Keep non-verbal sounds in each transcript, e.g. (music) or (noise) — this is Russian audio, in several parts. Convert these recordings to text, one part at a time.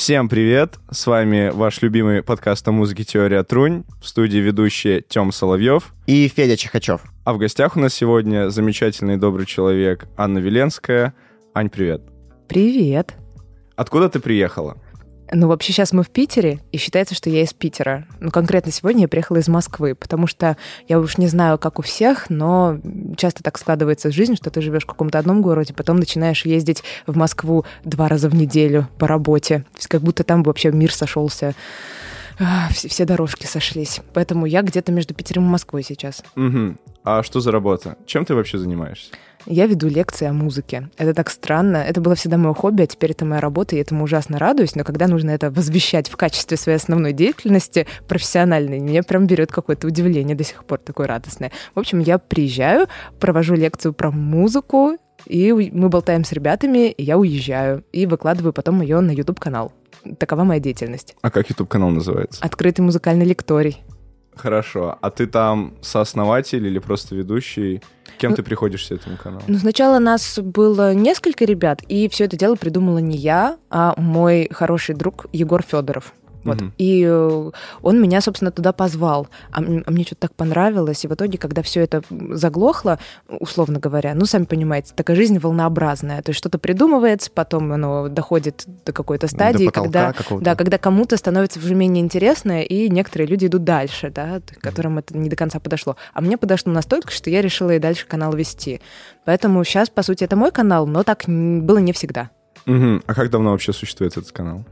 Всем привет! С вами ваш любимый подкаст о музыке «Теория Трунь». В студии ведущие Тём Соловьев и Федя Чехачев. А в гостях у нас сегодня замечательный добрый человек Анна Веленская. Ань, привет. Привет. Откуда ты приехала? Ну, вообще сейчас мы в Питере, и считается, что я из Питера. Ну, конкретно сегодня я приехала из Москвы, потому что я уж не знаю, как у всех, но часто так складывается жизнь, что ты живешь в каком-то одном городе, потом начинаешь ездить в Москву два раза в неделю по работе. Как будто там вообще мир сошелся все, все дорожки сошлись. Поэтому я где-то между Питером и Москвой сейчас. Угу. А что за работа? Чем ты вообще занимаешься? Я веду лекции о музыке. Это так странно. Это было всегда мое хобби, а теперь это моя работа, и этому ужасно радуюсь. Но когда нужно это возвещать в качестве своей основной деятельности профессиональной, меня прям берет какое-то удивление до сих пор такое радостное. В общем, я приезжаю, провожу лекцию про музыку, и мы болтаем с ребятами, и я уезжаю, и выкладываю потом ее на YouTube-канал. Такова моя деятельность. А как YouTube-канал называется? Открытый музыкальный лекторий. Хорошо. А ты там сооснователь или просто ведущий? Кем ну, ты приходишься этому каналу? Ну, сначала нас было несколько ребят, и все это дело придумала не я, а мой хороший друг Егор Федоров. Вот. Угу. И э, он меня, собственно, туда позвал. А, а мне что-то так понравилось. И в итоге, когда все это заглохло, условно говоря, ну, сами понимаете, такая жизнь волнообразная. То есть что-то придумывается, потом оно доходит до какой-то стадии, до когда, да, когда кому-то становится уже менее интересно, и некоторые люди идут дальше, да, которым это не до конца подошло. А мне подошло настолько, что я решила и дальше канал вести. Поэтому сейчас, по сути, это мой канал, но так было не всегда. Угу. А как давно вообще существует этот канал?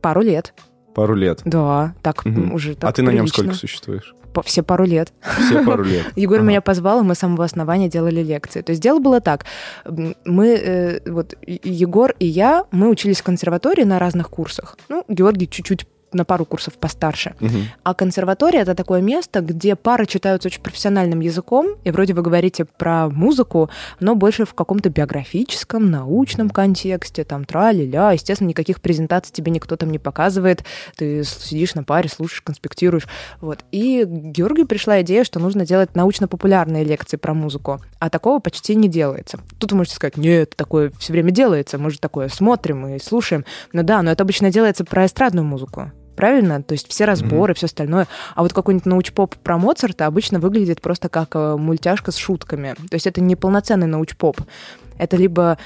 Пару лет. Пару лет. Да, так угу. уже так А ты прилично. на нем сколько существуешь? все пару лет. Все пару лет. (laughs) Егор ага. меня позвал, и мы с самого основания делали лекции. То есть дело было так. Мы, э, вот, Егор и я, мы учились в консерватории на разных курсах. Ну, Георгий чуть-чуть на пару курсов постарше. Угу. А консерватория это такое место, где пары читаются очень профессиональным языком, и вроде вы говорите про музыку, но больше в каком-то биографическом, научном контексте, там тра-ля-ля. Естественно, никаких презентаций тебе никто там не показывает. Ты сидишь на паре, слушаешь, конспектируешь. Вот. И Георгию пришла идея, что нужно делать научно-популярные лекции про музыку, а такого почти не делается. Тут вы можете сказать, нет, такое все время делается, мы же такое смотрим и слушаем. Ну да, но это обычно делается про эстрадную музыку правильно? То есть все разборы, mm-hmm. все остальное. А вот какой-нибудь научпоп про Моцарта обычно выглядит просто как э, мультяшка с шутками. То есть это не полноценный научпоп. Это либо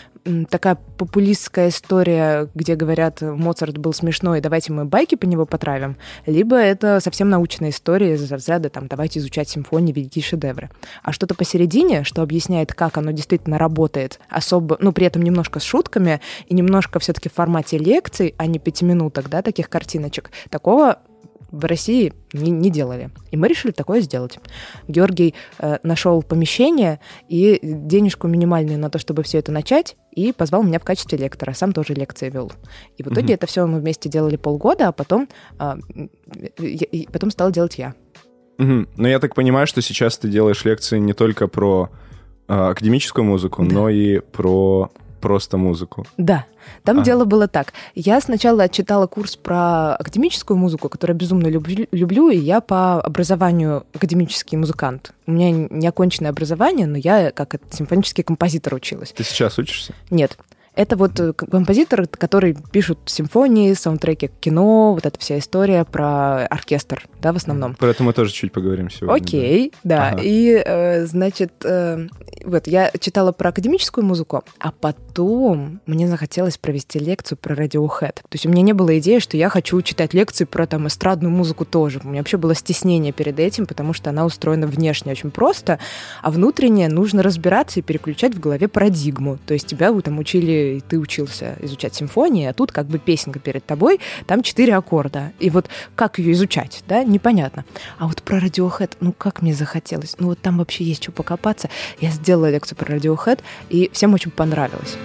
такая популистская история, где говорят, Моцарт был смешной, давайте мы байки по него потравим, либо это совсем научная история из разряда, там, давайте изучать симфонии, великие шедевры. А что-то посередине, что объясняет, как оно действительно работает, особо, ну, при этом немножко с шутками и немножко все-таки в формате лекций, а не пятиминуток, да, таких картиночек, такого в России не, не делали. И мы решили такое сделать. Георгий э, нашел помещение и денежку минимальную на то, чтобы все это начать, и позвал меня в качестве лектора. Сам тоже лекции вел. И в итоге угу. это все мы вместе делали полгода, а потом, э, и потом стал делать я. Угу. Но я так понимаю, что сейчас ты делаешь лекции не только про э, академическую музыку, да. но и про просто музыку. Да. Там ага. дело было так. Я сначала читала курс про академическую музыку, которую безумно люблю, люблю, и я по образованию академический музыкант. У меня не оконченное образование, но я как симфонический композитор училась. Ты сейчас учишься? Нет. Это вот э, композиторы, которые пишут симфонии, саундтреки к кино, вот эта вся история про оркестр, да, в основном. Про это мы тоже чуть поговорим сегодня. Окей, да. да. Ага. И, э, значит, э, вот я читала про академическую музыку, а потом мне захотелось провести лекцию про Radiohead. То есть у меня не было идеи, что я хочу читать лекции про там эстрадную музыку тоже. У меня вообще было стеснение перед этим, потому что она устроена внешне очень просто, а внутренне нужно разбираться и переключать в голове парадигму. То есть тебя там учили, ты учился изучать симфонии, а тут как бы песенка перед тобой, там четыре аккорда. И вот как ее изучать, да, непонятно. А вот про Radiohead, ну как мне захотелось. Ну вот там вообще есть что покопаться. Я сделала лекцию про Radiohead, и всем очень понравилось.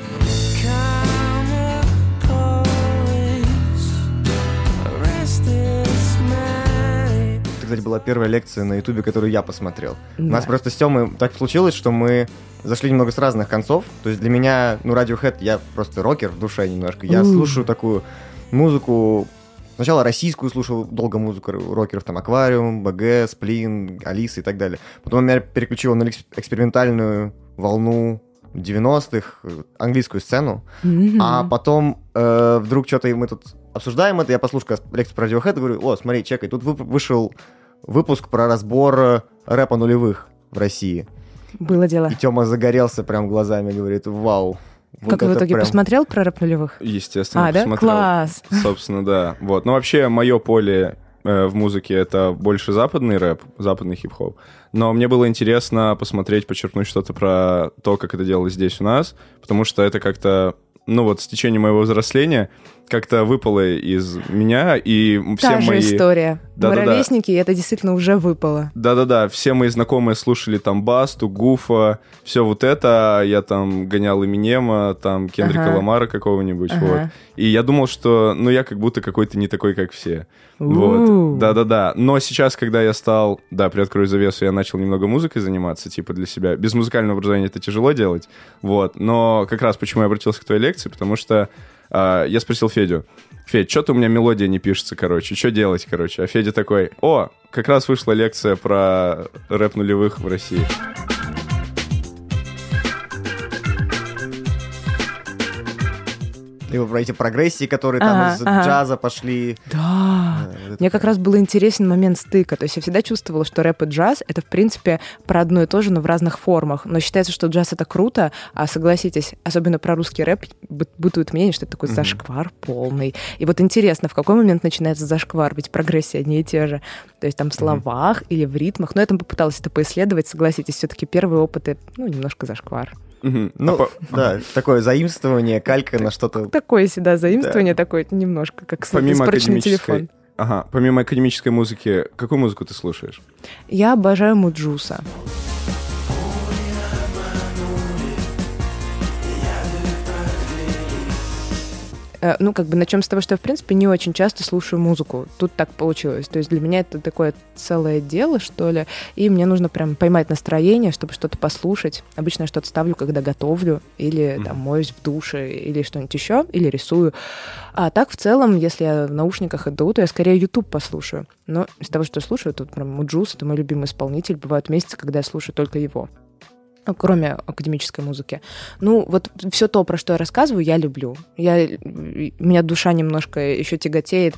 Это, кстати, была первая лекция на Ютубе, которую я посмотрел. Да. У нас просто с Тёмой так случилось, что мы зашли немного с разных концов. То есть для меня, ну, Radiohead, я просто рокер в душе немножко. Я слушаю такую музыку Сначала российскую слушал долго музыку рокеров, там, Аквариум, БГ, Сплин, Алиса и так далее. Потом меня переключил на экспериментальную волну 90-х, английскую сцену. Mm-hmm. А потом э, вдруг что-то мы тут обсуждаем это, я послушаю лекцию про Radiohead и говорю, о, смотри, чекай, тут вышел выпуск про разбор э, рэпа нулевых в России. Было дело. И Тёма загорелся прям глазами, говорит, вау. Вот как в итоге прям... посмотрел про рэп нулевых? Естественно, а, да? посмотрел. Класс! (laughs) Собственно, да. Вот. Ну, вообще, мое поле э, в музыке это больше западный рэп, западный хип-хоп. Но мне было интересно посмотреть, подчеркнуть что-то про то, как это делалось здесь у нас, потому что это как-то ну вот с течением моего взросления как-то выпало из меня, и все Та мои... же история. Да, Мы ровесники, и это действительно уже выпало. Да-да-да, все мои знакомые слушали там Басту, Гуфа, все вот это, я там гонял Эминема, там Кендрика Ага. Ламара какого-нибудь, Ага. вот. И я думал, что, ну, я как будто какой-то не такой, как все. У. Вот, да-да-да. Но сейчас, когда я стал, да, приоткрою завесу, я начал немного музыкой заниматься, типа для себя. Без музыкального образования это тяжело делать, вот. Но как раз почему я обратился к твоей лекции, потому что а, я спросил Федю, Федь, что-то у меня мелодия не пишется, короче, что делать, короче? А Федя такой, о, как раз вышла лекция про рэп нулевых в России. Либо про эти прогрессии, которые там из джаза пошли. Да. Э, Мне как раз был интересен момент стыка. То есть я всегда чувствовала, что рэп и джаз — это, в принципе, про одно и то же, но в разных формах. Но считается, что джаз — это круто, а согласитесь, особенно про русский рэп быт- бытует мнение, что это такой зашквар полный. И вот интересно, в какой момент начинается зашквар? Ведь прогрессии одни и те же. То есть там в словах или в ритмах. Но я там попыталась это поисследовать, согласитесь, все-таки первые опыты, ну, немножко зашквар. Мгм. Ну, А по- да, такое заимствование, калька на что-то. Такое всегда заимствование, такое немножко, как с- Помимо академической... телефон. Ага, помимо академической музыки, какую музыку ты слушаешь? Я обожаю Муджуса. Э, Ну, как бы начнем с того, что я, в принципе, не очень часто слушаю музыку. Тут так получилось. То есть для меня это такое целое дело, что ли. И мне нужно прям поймать настроение, чтобы что-то послушать. Обычно я что-то ставлю, когда готовлю, или там моюсь в душе, или что-нибудь еще, или рисую. А так, в целом, если я в наушниках иду, то я скорее YouTube послушаю. Но из того, что я слушаю, тут прям Муджус, это мой любимый исполнитель. Бывают месяцы, когда я слушаю только его. Ну, кроме академической музыки. Ну, вот все то, про что я рассказываю, я люблю. Я, у меня душа немножко еще тяготеет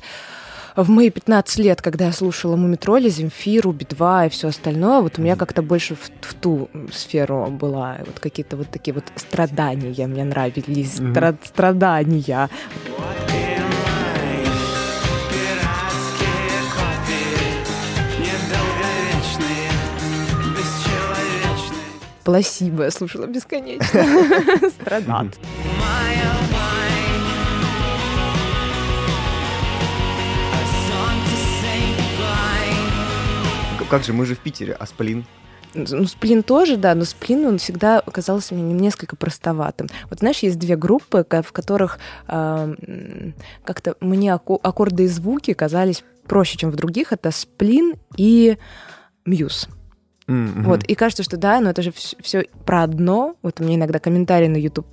в мои 15 лет, когда я слушала Мумитроли, Земфиру, Би-2 и все остальное, вот у меня как-то больше в, в ту сферу была. Вот какие-то вот такие вот страдания мне нравились. Мгм. стра- страдания. Пласибо я слушала бесконечно. (laughs) Страдат. Как же, мы же в Питере, а сплин? Ну, сплин тоже, да, но сплин, он всегда казался мне несколько простоватым. Вот знаешь, есть две группы, в которых м, как-то мне аккорды и звуки казались проще, чем в других. Это сплин и мьюз. М, Вот, и кажется, что да, но это же все про одно. Вот мне иногда комментарии на YouTube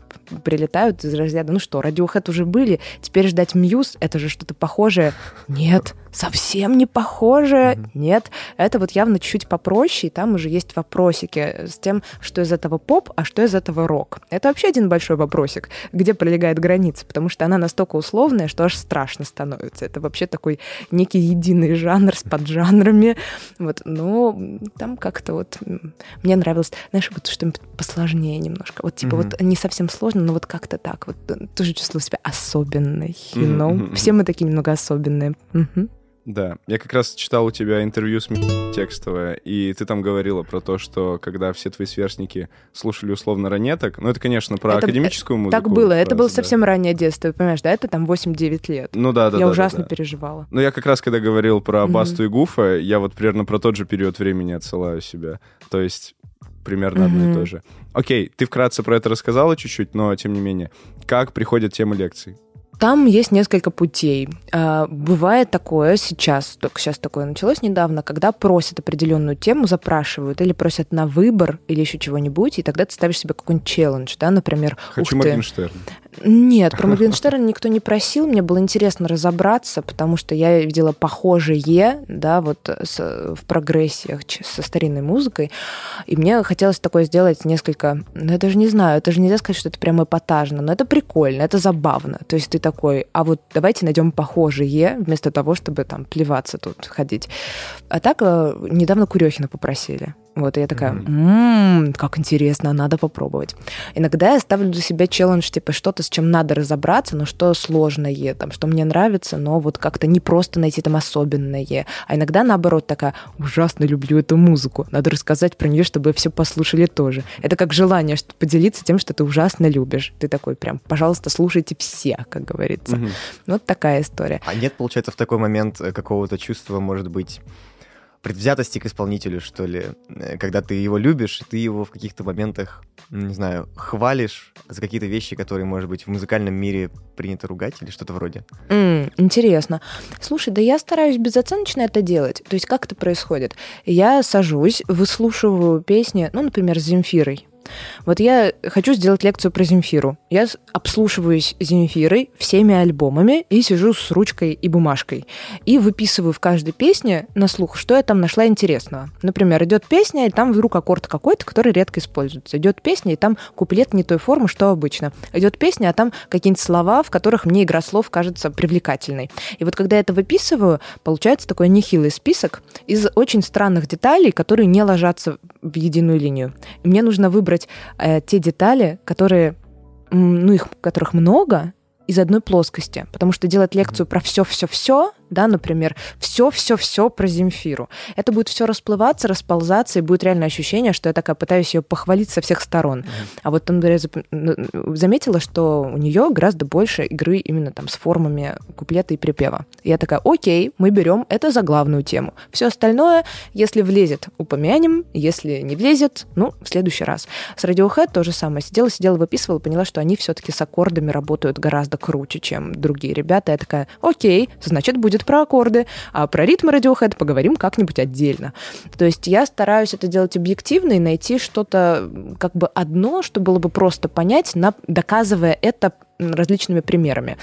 прилетают из разряда, ну что, Radiohead уже были, теперь ждать Мьюз, это же что-то похожее. Нет, совсем не похожее. Мгм. Нет, это вот явно чуть попроще, и там уже есть вопросики с тем, что из этого поп, а что из этого рок. Это вообще один большой вопросик, где пролегает граница, потому что она настолько условная, что аж страшно становится. Это вообще такой некий единый жанр с поджанрами. Вот, но там как-то вот мне нравилось, знаешь, вот что-нибудь посложнее немножко. Вот типа Мгм. вот не совсем сложно, но вот как-то так. Вот э, тоже чувствовала себя особенной. You know? мгм. Все мы такие немного особенные. Мгм. Да, я как раз читал у тебя интервью с текстовое, и ты там говорила про то, что когда все твои сверстники слушали условно ранеток, ну это, конечно, про Это- академическую музыку. Так было. Это было фраза, да. совсем раннее детство, понимаешь, да? Это там 8-9 лет. Ну да, да, Я да, ужасно да, да. переживала. Ну, я как раз, когда говорил про. Басту и Гуфа, я вот примерно про тот же период времени отсылаю себя. То есть примерно одно и то же. Окей, ты вкратце про это рассказала чуть-чуть, но тем не менее. Как приходят темы лекций? Там есть несколько путей. А, Бывает такое сейчас, только сейчас такое началось недавно, когда просят определенную тему, запрашивают или просят на выбор или еще чего-нибудь, и тогда ты ставишь себе какой-нибудь челлендж, да, например, Хочу Моргенштерн. Нет, про (laughs) Моргенштерна никто не просил, мне было интересно разобраться, потому что я видела похожие, да, вот с- в прогрессиях со старинной музыкой, и мне хотелось такое сделать несколько, ну, я даже не знаю, это же нельзя сказать, что это прям эпатажно, но это прикольно, это забавно, то есть ты такой, а вот давайте найдем похожие, вместо того, чтобы там плеваться тут ходить. А так э, недавно Курехина попросили. Вот, и я такая, «М, как интересно, надо попробовать. Иногда я ставлю для себя челлендж, типа, что-то, с чем надо разобраться, но что сложное, там, что мне нравится, но вот как-то не просто найти там особенное. А иногда, наоборот, такая, ужасно люблю эту музыку, надо рассказать про нее, чтобы все послушали тоже. Это как желание что поделиться тем, что ты ужасно любишь. Ты такой прям, пожалуйста, слушайте все, как говорится. Мгм. Вот такая история. А нет, получается, в такой момент э, какого-то чувства, может быть, предвзятости к исполнителю, что ли, Э, когда ты его любишь, ты его в каких-то моментах, не знаю, хвалишь за какие-то вещи, которые, может быть, в музыкальном мире принято ругать или что-то вроде. М, интересно. Слушай, да я стараюсь безоценочно это делать. То есть как это происходит? Я сажусь, выслушиваю песни, ну, например, с Земфирой. Вот я хочу сделать лекцию про Земфиру. Я обслушиваюсь Земфирой всеми альбомами и сижу с ручкой и бумажкой. И выписываю в каждой песне на слух, что я там нашла интересного. Например, идет песня, и там вдруг аккорд какой-то, который редко используется. Идет песня, и там куплет не той формы, что обычно. Идет песня, а там какие-нибудь слова, в которых мне игра слов кажется привлекательной. И вот когда я это выписываю, получается такой нехилый список из очень странных деталей, которые не ложатся в единую линию. И мне нужно выбрать э, те детали, которые, ну, их, которых много, из одной плоскости. Потому что делать лекцию про все-все-все, да, например, все-все-все про Земфиру, это будет все расплываться, расползаться, и будет реально ощущение, что я такая пытаюсь ее похвалить со всех сторон. А вот Андрея заметила, что у нее гораздо больше игры именно там с формами куплета и припева. И я такая, окей, мы берем это за главную тему. Все остальное, если влезет, упомянем, если не влезет, ну, в следующий раз. С Radiohead то же самое. Сидела, сидела, выписывала, поняла, что они все-таки с аккордами работают гораздо круче, чем другие ребята. Я такая, окей, значит, будет про аккорды, а про ритмы Radiohead поговорим как-нибудь отдельно. То есть я стараюсь это делать объективно и найти что-то как бы одно, что было бы просто понять, на- доказывая это различными примерами.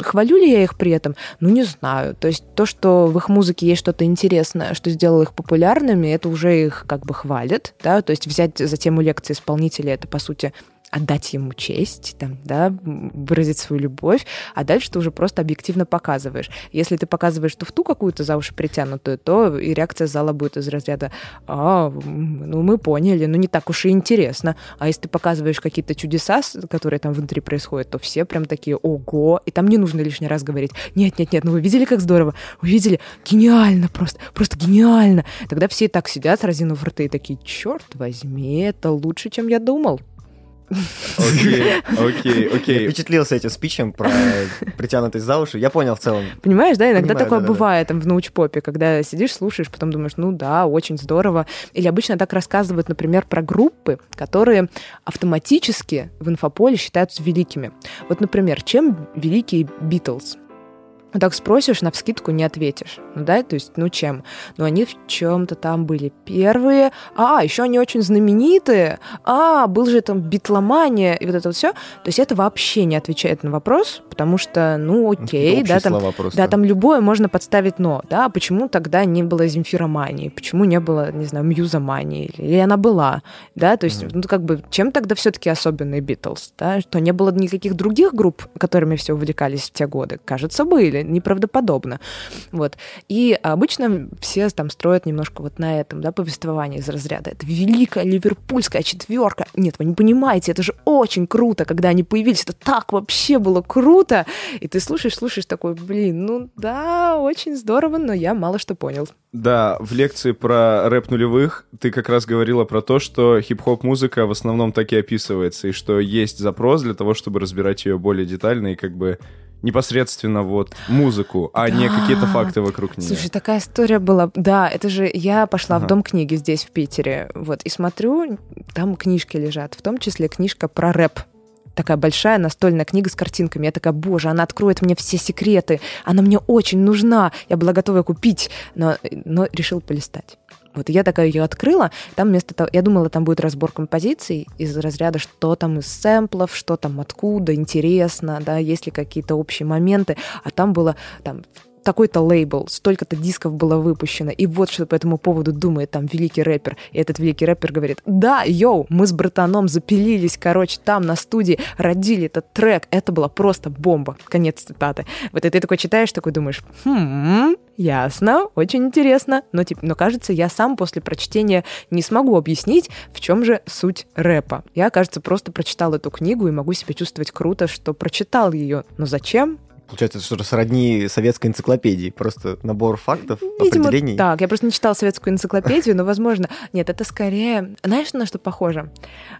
Хвалю ли я их при этом? Ну, не знаю. То есть то, что в их музыке есть что-то интересное, что сделало их популярными, это уже их как бы хвалит, да, то есть взять за тему лекции исполнителя, это, по сути, отдать ему честь, там, да, выразить свою любовь, а дальше ты уже просто объективно показываешь. Если ты показываешь туфту какую-то за уши притянутую, то и реакция зала будет из разряда «А, ну мы поняли, ну не так уж и интересно». А если ты показываешь какие-то чудеса, которые там внутри происходят, то все прям такие «Ого!» И там не нужно лишний раз говорить «Нет-нет-нет, ну вы видели, как здорово? Вы видели? Гениально просто! Просто гениально!» Тогда все и так сидят, разинув рты, и такие «Черт возьми, это лучше, чем я думал». Окей, окей, Я окей. впечатлился этим спичем про притянутый за уши. Я понял в целом. Понимаешь, да, иногда Понимаю, такое да-да-да. бывает там в научпопе, когда сидишь, слушаешь, потом думаешь, ну да, очень здорово. Или обычно так рассказывают, например, про группы, которые автоматически в инфополе считаются великими. Вот, например, чем великий Битлз? Ну, так спросишь, на вскидку не ответишь. Ну да, то есть, ну чем? Ну они в чем-то там были первые. А, еще они очень знаменитые. А, был же там битломания и вот это вот все. То есть это вообще не отвечает на вопрос, потому что, ну окей, Общие да, там да, там любое можно подставить но, да, а почему тогда не было земфиромании, почему не было, не знаю, мьюзомании, или она была, да, то есть, Мгм. ну, как бы, чем тогда все-таки особенный Битлз, да, что не было никаких других групп, которыми все увлекались в те годы? Кажется, были, неправдоподобно, вот. И обычно все там строят немножко вот на этом, да, повествовании из разряда. Это великая ливерпульская четверка. Нет, вы не понимаете, это же очень круто, когда они появились, это так вообще было круто, и ты слушаешь, слушаешь такой, блин, ну да, очень здорово, но я мало что понял. Да, в лекции про рэп нулевых ты как раз говорила про то, что хип-хоп музыка в основном так и описывается, и что есть запрос для того, чтобы разбирать ее более детально и как бы непосредственно вот музыку, а не Да. какие-то факты вокруг нее. Слушай, такая история была. Да, это же я пошла Ага. в Дом книги здесь, в Питере, вот, и смотрю, там книжки лежат, в том числе книжка про рэп. Такая большая настольная книга с картинками. Я такая, боже, она откроет мне все секреты. Она мне очень нужна. Я была готова купить, но, но решил полистать. Вот я такая ее открыла, там вместо того, я думала, там будет разбор композиций из разряда, что там из сэмплов, что там откуда, интересно, да, есть ли какие-то общие моменты, а там было там такой-то лейбл, столько-то дисков было выпущено, и вот что по этому поводу думает там великий рэпер. И этот великий рэпер говорит, да, йоу, мы с братаном запилились, короче, там на студии, родили этот трек, это была просто бомба. Конец цитаты. Вот и ты такой читаешь, такой думаешь, хм, ясно, очень интересно, но, типа, но кажется, я сам после прочтения не смогу объяснить, в чем же суть рэпа. Я, кажется, просто прочитал эту книгу и могу себя чувствовать круто, что прочитал ее. Но зачем? Получается, что-то сродни советской энциклопедии. Просто набор фактов, Видимо, определений. так. Я просто не читала советскую энциклопедию, но, возможно... Нет, это скорее... Знаешь, на что похоже?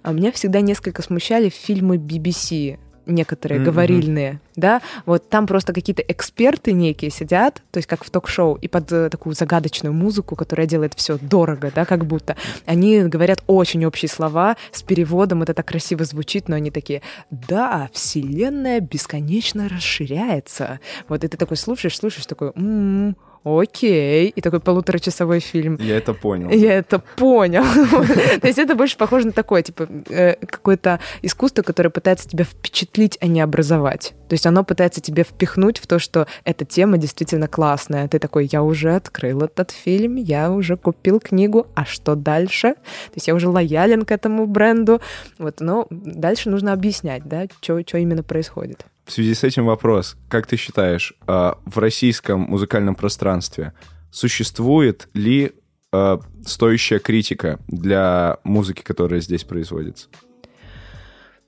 А Меня всегда несколько смущали фильмы BBC некоторые Мгм. говорильные, да, вот там просто какие-то эксперты некие сидят, то есть как в ток-шоу, и под э, такую загадочную музыку, которая делает все дорого, да, как будто, они говорят очень общие слова с переводом, это так красиво звучит, но они такие, да, вселенная бесконечно расширяется. Вот и ты такой слушаешь, слушаешь, такой, «М, окей, и такой полуторачасовой фильм. Я это понял. Я это понял. (laughs) То есть это больше похоже на такое, типа, э, какое-то искусство, которое пытается тебя впечатлить, а не образовать. То есть оно пытается тебе впихнуть в то, что эта тема действительно классная. Ты такой, я уже открыл этот фильм, я уже купил книгу, а что дальше? То есть я уже лоялен к этому бренду. Вот, но дальше нужно объяснять, да, что именно происходит. В связи с этим вопрос. Как ты считаешь, а, в российском музыкальном пространстве существует ли а, стоящая критика для музыки, которая здесь производится?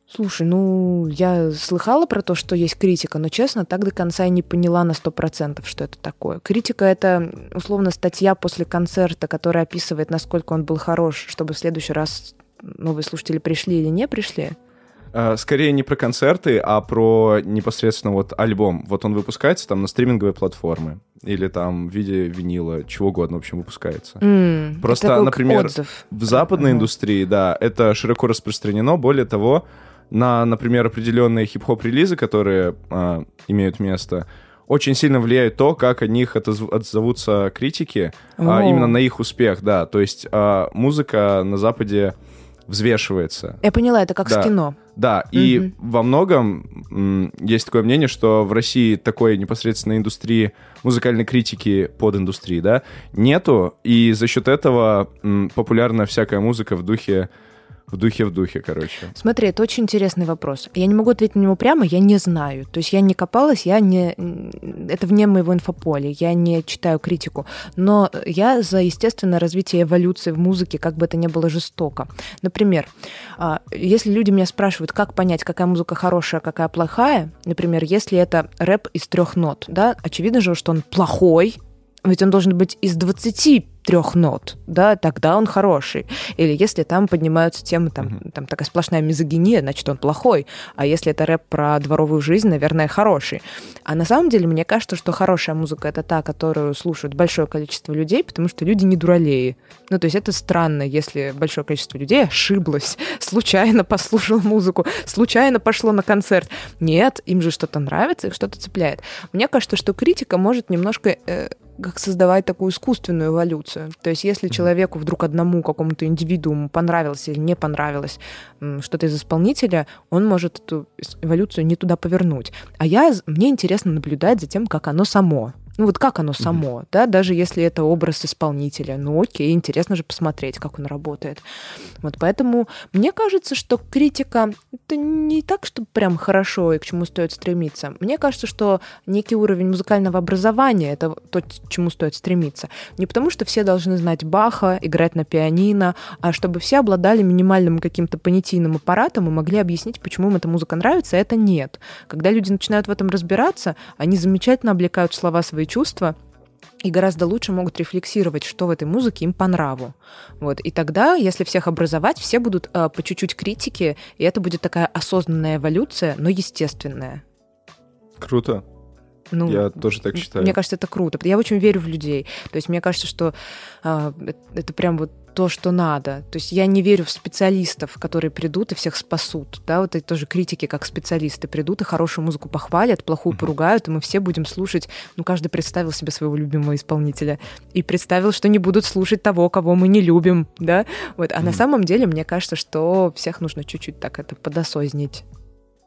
Слушай, ну, я слыхала про то, что есть критика, но, честно, так до конца и не поняла на 100%, что это такое. Критика — это, условно, статья после концерта, которая описывает, насколько он был хорош, чтобы в следующий раз новые слушатели пришли или не пришли. А, Скорее не про концерты, а про непосредственно вот альбом. Вот он выпускается там на стриминговой платформы или там в виде винила, чего угодно, в общем, выпускается. М, Просто, например, отзыв. В западной Ага. индустрии, да, это широко распространено. Более того, на, например, определенные хип-хоп-релизы, которые а, имеют место, очень сильно влияет то, как о них отзовутся критики, а, О. именно на их успех, да. То есть а, музыка на Западе взвешивается. Я поняла, это как Да. с кино. Да, и Мгм. во многом есть такое мнение, что в России такой непосредственно индустрии музыкальной критики под индустрией, да, нету, и за счет этого популярна всякая музыка в духе в духе в духе, короче. Смотри, это очень интересный вопрос. Я не могу ответить на него прямо, я не знаю. То есть я не копалась, я не... Это вне моего инфополя, я не читаю критику. Но я за естественное развитие эволюции в музыке, как бы это ни было жестоко. Например, а, если люди меня спрашивают, как понять, какая музыка хорошая, какая плохая, например, если это рэп из трех нот, да, очевидно же, что он плохой, ведь он должен быть из 20 трех нот, да, тогда он хороший. Или если там поднимаются темы, там, там такая сплошная мизогиния, значит, он плохой. А если это рэп про дворовую жизнь, наверное, хороший. А на самом деле, мне кажется, что хорошая музыка — это та, которую слушают большое количество людей, потому что люди не дуралеи. Ну, то есть это странно, если большое количество людей ошиблось, (laughs) случайно послушал музыку, случайно пошло на концерт. Нет, им же что-то нравится, их что-то цепляет. Мне кажется, что критика может немножко э, как создавать такую искусственную эволюцию. То есть если человеку вдруг одному какому-то индивидууму понравилось или не понравилось что-то из исполнителя, он может эту эволюцию не туда повернуть. А я, мне интересно наблюдать за тем, как оно само. Ну вот как оно само, да, даже если это образ исполнителя. Ну окей, интересно же посмотреть, как он работает. Вот поэтому мне кажется, что критика это не так, что прям хорошо и к чему стоит стремиться. Мне кажется, что некий уровень музыкального образования это то, к чему стоит стремиться. Не потому, что все должны знать Баха, играть на пианино, а чтобы все обладали минимальным каким-то понятийным аппаратом и могли объяснить, почему им эта музыка нравится, а это нет. Когда люди начинают в этом разбираться, они замечательно облекают слова свои чувства, и гораздо лучше могут рефлексировать, что в этой музыке им по нраву. Вот. И тогда, если всех образовать, все будут э, по чуть-чуть критики, и это будет такая осознанная эволюция, но естественная. Круто. Ну, Я тоже так считаю. Мне кажется, это круто. Я очень верю в людей. То есть мне кажется, что э- это прям вот то, что надо. То есть я не верю в специалистов, которые придут и всех спасут. Да, вот это тоже критики, как специалисты придут и хорошую музыку похвалят, плохую поругают, и мы все будем слушать. Ну, каждый представил себе своего любимого исполнителя и представил, что не будут слушать того, кого мы не любим, да. Вот. А на самом деле, мне кажется, что всех нужно чуть-чуть так это подосознить,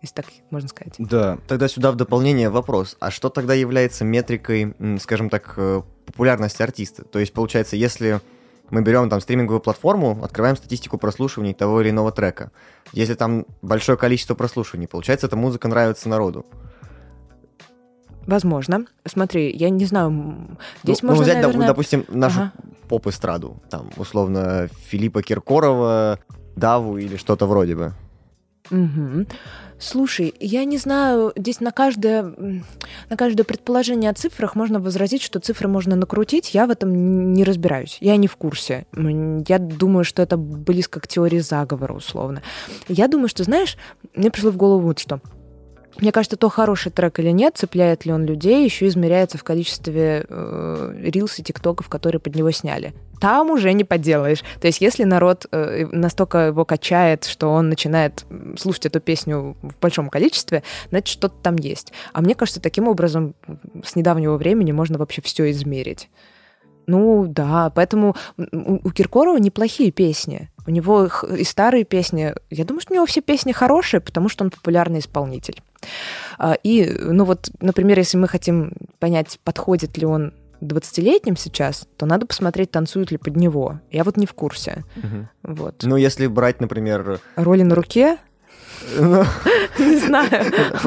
если так можно сказать. Да. Тогда сюда в дополнение вопрос. А что тогда является метрикой, скажем так, э, популярности артиста? То есть, получается, если мы берем там стриминговую платформу, открываем статистику прослушиваний того или иного трека. Если там большое количество прослушиваний, получается, эта музыка нравится народу. Возможно. Смотри, я не знаю, здесь ну, можно, ну, взять, наверное... допустим, нашу Ага. поп-эстраду. Там, условно, Филиппа Киркорова, Даву или что-то вроде бы. Мгм. Слушай, я не знаю, здесь на каждое, на каждое предположение о цифрах можно возразить, что цифры можно накрутить. Я в этом не разбираюсь. Я не в курсе. Я думаю, что это близко к теории заговора, условно. Я думаю, что, знаешь, мне пришло в голову вот что. Мне кажется, то хороший трек или нет, цепляет ли он людей, еще измеряется в количестве э, рилс и тиктоков, которые под него сняли. Там уже не поделаешь. То есть, если народ э, настолько его качает, что он начинает слушать эту песню в большом количестве, значит, что-то там есть. А мне кажется, таким образом с недавнего времени можно вообще все измерить. Ну да, поэтому у у Киркорова неплохие песни. У него и старые песни. Я думаю, что у него все песни хорошие, потому что он популярный исполнитель. А, И, ну вот, например, если мы хотим понять, подходит ли он 20-летним сейчас, то надо посмотреть, танцуют ли под него. Я вот не в курсе. Вот. Ну, если брать, например, Роли на руке? Ну, (laughs) Не знаю.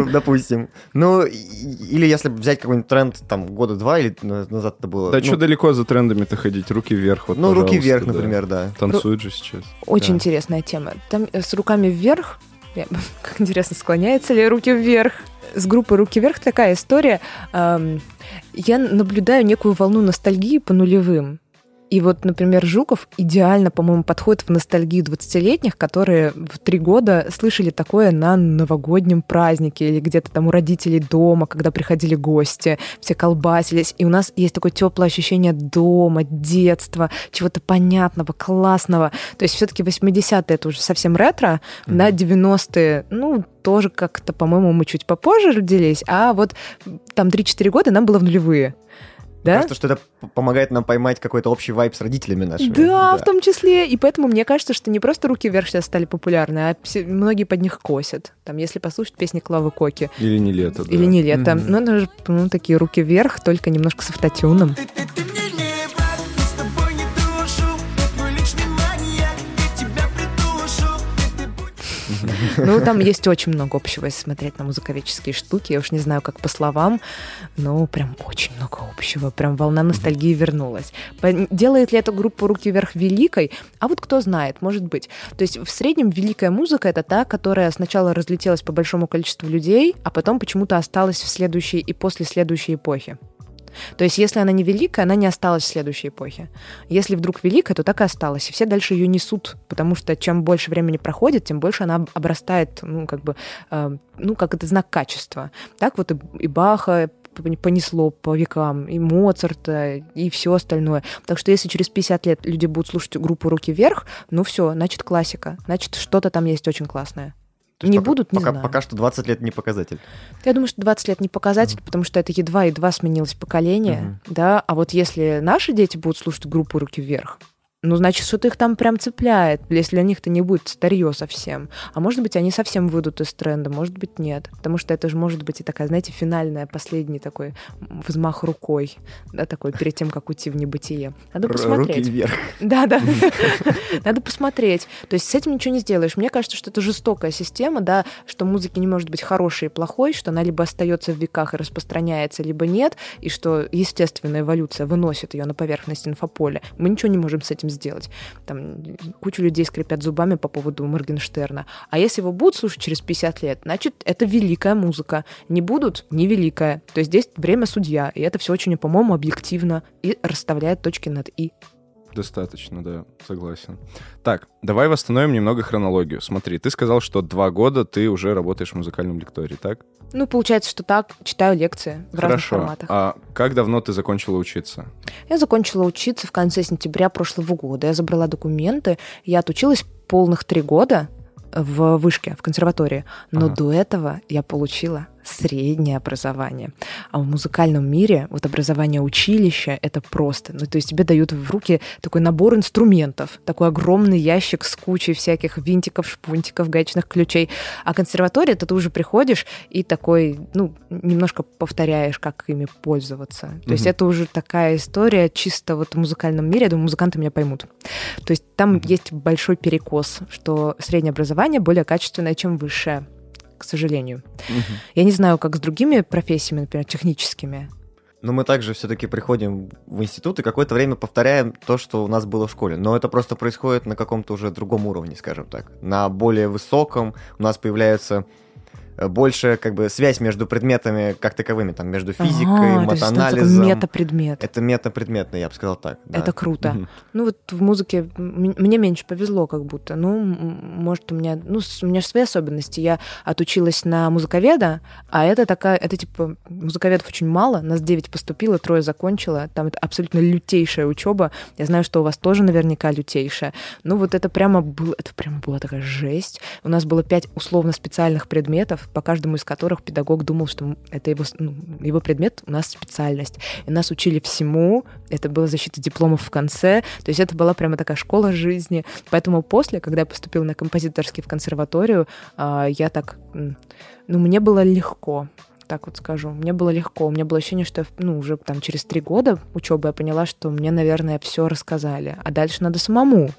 (laughs) допустим. Ну, или если взять какой-нибудь тренд там года два или на- назад это было. Да ну, что далеко за трендами-то ходить? Руки вверх, вот, Ну, руки вверх, например, да. Танцуют же сейчас. Очень интересная тема. Там э, с руками вверх, (laughs) как интересно, склоняются ли руки вверх? С группой «Руки вверх» такая история. Я наблюдаю некую волну ностальгии по нулевым. И вот, например, Жуков идеально, по-моему, подходит в ностальгию 20-летних, которые в три года слышали такое на новогоднем празднике или где-то там у родителей дома, когда приходили гости, все колбасились. И у нас есть такое теплое ощущение дома, детства, чего-то понятного, классного. То есть все-таки 80-е это уже совсем ретро, да, 90-е, ну, тоже как-то, по-моему, мы чуть попозже родились, а вот там 3-4 года нам было в нулевые. Да? Кажется, что это помогает нам поймать какой-то общий вайб с родителями нашими. Да, в том числе. И поэтому мне кажется, что не просто руки вверх сейчас стали популярны, а все- многие под них косят. Там, если послушать песни Клавы Коки Или не лето, да. или не лето. Мгм. Ну, это же, ну, такие руки вверх, только немножко с автотюном. Ты, Ну, там есть очень много общего, если смотреть на музыковедческие штуки. Я уж не знаю, как по словам, но прям очень много общего. Прям волна ностальгии вернулась. Делает ли эта группа «Руки вверх» великой? А вот кто знает, может быть. То есть в среднем великая музыка — это та, которая сначала разлетелась по большому количеству людей, а потом почему-то осталась в следующей и после следующей эпохи. То есть, если она не великая, она не осталась в следующей эпохе. Если вдруг великая, то так и осталась. И все дальше ее несут, потому что чем больше времени проходит, тем больше она об- обрастает, ну, как бы, э, ну, как это знак качества. Так вот и, и Баха понесло по векам, и Моцарта, и все остальное. Так что если через 50 лет люди будут слушать группу «Руки вверх», ну все, значит классика. Значит, что-то там есть очень классное. То не пока- будут, не пока, знаю. пока что 20 лет не показатель. Я думаю, что 20 лет не показатель, потому что это едва-едва сменилось поколение, Мгм. да, а вот если наши дети будут слушать группу «Руки вверх», ну, значит, что-то их там прям цепляет, если для них это не будет старье совсем. А может быть, они совсем выйдут из тренда, может быть, нет. Потому что это же может быть и такая, знаете, финальная, последний такой взмах рукой, да, такой перед тем, как уйти в небытие. Надо посмотреть. Руки вверх. (laughs) Да, да. (laughs) Надо посмотреть. То есть с этим ничего не сделаешь. Мне кажется, что это жестокая система, да, что музыки не может быть хорошей и плохой, что она либо остается в веках и распространяется, либо нет, и что естественная эволюция выносит ее на поверхность инфополя. Мы ничего не можем с этим сделать. Там кучу людей скрипят зубами по поводу Моргенштерна. А если его будут слушать через 50 лет, значит, это великая музыка. Не будут — невеликая. То есть здесь время судья, и это все очень, по-моему, объективно и расставляет точки над «и». Достаточно, да, согласен. Так, давай восстановим немного хронологию. Смотри, ты сказал, что два года ты уже работаешь в музыкальном лектории, так? Ну, получается, что так, читаю лекции в разных Хорошо. форматах. А как давно ты закончила учиться? Я закончила учиться в конце сентября прошлого года. Я забрала документы. Я отучилась полных три года в вышке, в консерватории. Но Ага. до этого я получила среднее образование. А в музыкальном мире вот образование училища — это просто. Ну, то есть тебе дают в руки такой набор инструментов, такой огромный ящик с кучей всяких винтиков, шпунтиков, гаечных ключей. А консерватория, это ты уже приходишь и такой, ну, немножко повторяешь, как ими пользоваться. То есть Мгм. это уже такая история чисто вот в музыкальном мире. Я думаю, музыканты меня поймут. То есть там Мгм. есть большой перекос, что среднее образование более качественное, чем высшее, к сожалению. Я не знаю, как с другими профессиями, например, техническими. Но мы также все-таки приходим в институт и какое-то время повторяем то, что у нас было в школе. Но это просто происходит на каком-то уже другом уровне, скажем так. На более высоком у нас появляется э, больше как бы связь между предметами как таковыми, там между физикой, Ага, есть это матанализом. метапредмет. Это метапредметно, я бы сказал так. да. Это круто. Ну вот в музыке мне меньше повезло как будто. Ну, может, у меня... Ну, у меня же свои особенности. Я отучилась на музыковеда, а это такая... Это типа... Музыковедов очень мало. Нас 9 поступило, трое закончила. Там это абсолютно лютейшая учеба. Я знаю, что у вас тоже наверняка лютейшая. Ну вот это прямо было... Это прямо была такая жесть. У нас было пять условно специальных предметов, по каждому из которых педагог думал, что это его, ну, его предмет, у нас специальность. И нас учили всему. Это была защита дипломов в конце. То есть это была прямо такая школа жизни. Поэтому после, когда я поступила на композиторский в консерваторию, а, я так... Ну, мне было легко так вот скажу. Мне было легко. У меня было ощущение, что я, ну, уже там через три года учебы я поняла, что мне, наверное, все рассказали. А дальше надо самому.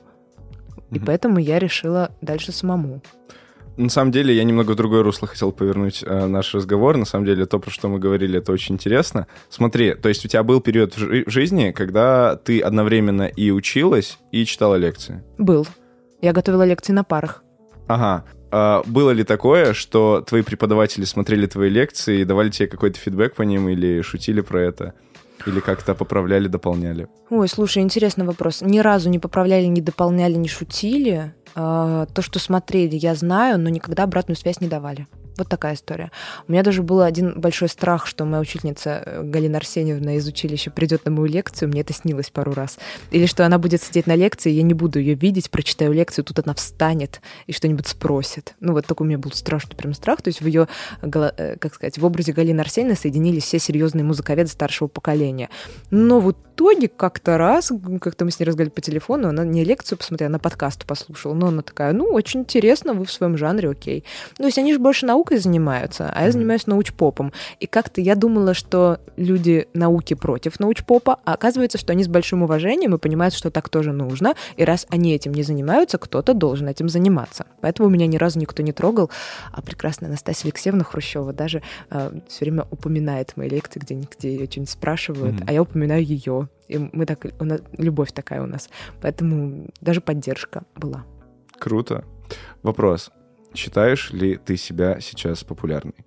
И Мгм. поэтому я решила дальше самому. На самом деле, я немного в другое русло хотел повернуть э, наш разговор. На самом деле, то, про что мы говорили, это очень интересно. Смотри, то есть у тебя был период в жи- в жизни, когда ты одновременно и училась, и читала лекции. Был. Я готовила лекции на парах. Ага. А было ли такое, что твои преподаватели смотрели твои лекции и давали тебе какой-то фидбэк по ним, или шутили про это, или как-то поправляли, дополняли? Ой, слушай, интересный вопрос. Ни разу не поправляли, не дополняли, не шутили. А, То, что смотрели, я знаю, но никогда обратную связь не давали. Вот такая история. У меня даже был один большой страх, что моя учительница э, Галина Арсеньевна из училища придет на мою лекцию, мне это снилось пару раз. Или что она будет сидеть на лекции, я не буду ее видеть, прочитаю лекцию, тут она встанет и что-нибудь спросит. Ну, вот такой у меня был страшный прям страх. То есть в ее, как сказать, в образе Галины Арсеньевны соединились все серьезные музыковеды старшего поколения. Но в итоге как-то раз, как-то мы с ней разговаривали по телефону, она не лекцию посмотрела, она подкаст послушала. Но она такая, ну, очень интересно, вы в своем жанре, окей. Ну, то есть они же больше наукой занимаются, а я занимаюсь научпопом. И как-то я думала, что люди науки против научпопа, а оказывается, что они с большим уважением и понимают, что так тоже нужно. И раз они этим не занимаются, кто-то должен этим заниматься. Поэтому меня ни разу никто не трогал. А прекрасная Анастасия Алексеевна Хрущева даже все время упоминает мои лекции, где, где ее что-нибудь спрашивают, Мгм. а я упоминаю ее. И мы так, у нас- любовь такая у нас. Поэтому даже поддержка была. Круто. Вопрос. Считаешь ли ты себя сейчас популярной?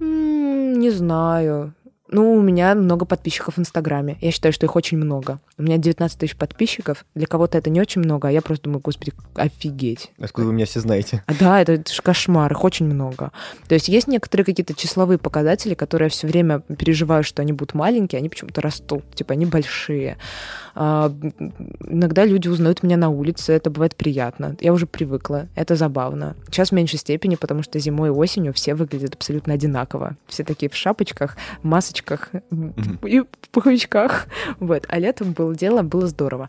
Не знаю. Ну, у меня много подписчиков в Инстаграме. Я считаю, что их очень много. У меня 19 тысяч подписчиков. Для кого-то это не очень много, а я просто думаю, господи, офигеть. Откуда вы меня все знаете? А да, это, это же кошмар, их очень много. То есть есть некоторые какие-то числовые показатели, которые я все время переживаю, что они будут маленькие, они почему-то растут, типа они большие. А, иногда люди узнают меня на улице, это бывает приятно. Я уже привыкла, это забавно. Сейчас в меньшей степени, потому что зимой и осенью все выглядят абсолютно одинаково. Все такие в шапочках, масочках и в пуховичках. Вот. А летом было дело, было здорово.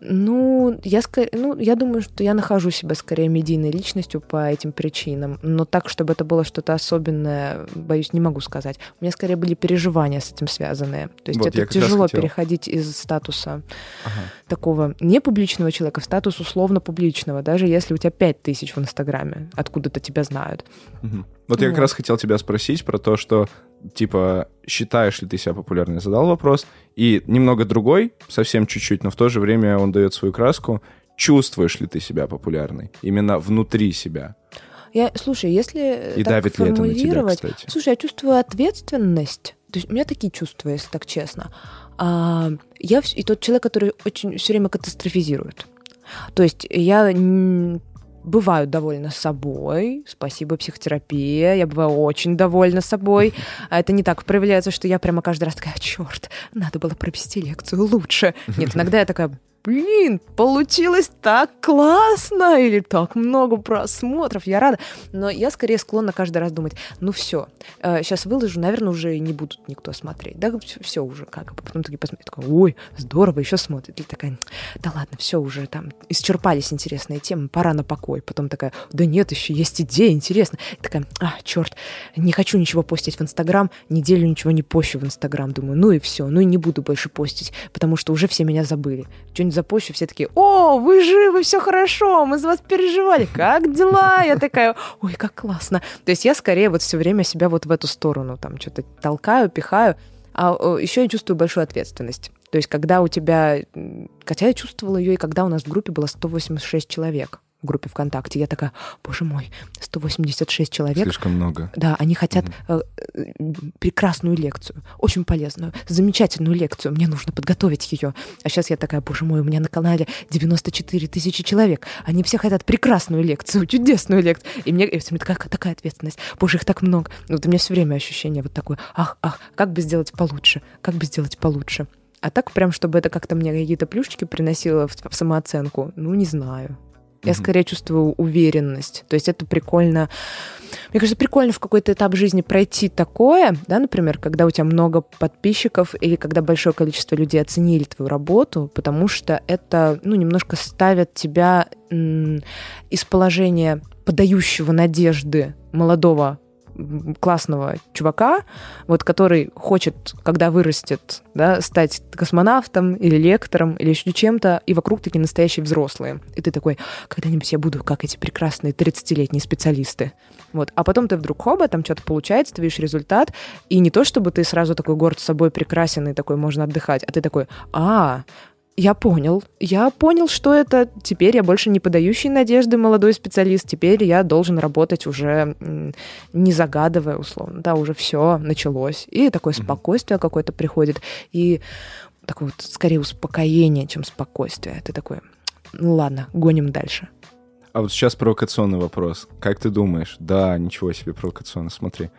Ну, я, ну, я думаю, что я нахожу себя скорее медийной личностью по этим причинам. Но так, чтобы это было что-то особенное, боюсь, не могу сказать. У меня скорее были переживания с этим связанные. То есть Вот, это тяжело переходить из статуса Ага. такого непубличного человека в статус условно публичного, даже если у тебя 5 тысяч в Инстаграме, откуда-то тебя знают. Мгм. Вот я как раз хотел тебя спросить про то, что, типа, считаешь ли ты себя популярной? Задал вопрос. И немного другой, совсем чуть-чуть, но в то же время он дает свою краску. Чувствуешь ли ты себя популярной? Именно внутри себя. Я, слушай, если И так давит ли это на тебя, кстати? Слушай, я чувствую ответственность. То есть у меня такие чувства, если так честно. А, я и тот человек, который очень все время катастрофизирует. То есть я бываю довольна собой, спасибо психотерапия, я бываю очень довольна собой. А это не так проявляется, что я прямо каждый раз такая, черт, надо было провести лекцию лучше. Нет, (laughs) иногда я такая, блин, получилось так классно, или так много просмотров, я рада. Но я скорее склонна каждый раз думать, ну все, сейчас выложу, наверное, уже не будут никто смотреть. Да, все уже как. Потом такие посмотрят, такой, ой, здорово, еще смотрят. Или такая, да ладно, все уже там исчерпались интересные темы, пора на покой. Потом такая, да нет, еще есть идея, интересно. И такая, а, черт, не хочу ничего постить в Инстаграм, неделю ничего не пощу в Инстаграм. Думаю, ну и все, ну и не буду больше постить, потому что уже все меня забыли. Что-нибудь запущу, все такие, о, вы живы, все хорошо, мы за вас переживали, как дела? Я такая, ой, как классно. То есть я скорее вот все время себя вот в эту сторону там что-то толкаю, пихаю. А еще я чувствую большую ответственность. То есть когда у тебя... Хотя я чувствовала ее и когда у нас в группе было 186 человек в группе ВКонтакте. Я такая, боже мой, 186 человек. Слишком много. Да, они хотят э, прекрасную лекцию, очень полезную, замечательную лекцию. Мне нужно подготовить ее. А сейчас я такая, боже мой, у меня на канале 94 тысячи человек. Они все хотят прекрасную лекцию, чудесную лекцию. И мне и время такая, такая ответственность. Боже, их так много. Вот у меня все время ощущение вот такое, ах, ах, как бы сделать получше, как бы сделать получше. А так прям, чтобы это как-то мне какие-то плюшечки приносило в, в самооценку, ну, не знаю. Я скорее чувствую уверенность. То есть это прикольно. Мне кажется, прикольно в какой-то этап жизни пройти такое, да, например, когда у тебя много подписчиков или когда большое количество людей оценили твою работу, потому что это, ну, немножко ставит тебя из положения подающего надежды молодого классного чувака, вот который хочет, когда вырастет, да, стать космонавтом или лектором или еще чем-то, и вокруг такие настоящие взрослые. И ты такой, когда-нибудь я буду как эти прекрасные 30-летние специалисты. Вот. А потом ты вдруг хоба, там что-то получается, ты видишь результат, и не то, чтобы ты сразу такой горд собой прекрасен и такой можно отдыхать, а ты такой, а, я понял. Я понял, что это. Теперь я больше не подающий надежды молодой специалист. Теперь я должен работать уже не загадывая, условно. Да, уже все началось. И такое спокойствие какое-то приходит. И такое вот скорее успокоение, чем спокойствие. Ты такой, ну ладно, гоним дальше. А вот сейчас провокационный вопрос. Как ты думаешь? Да, ничего себе провокационно, смотри.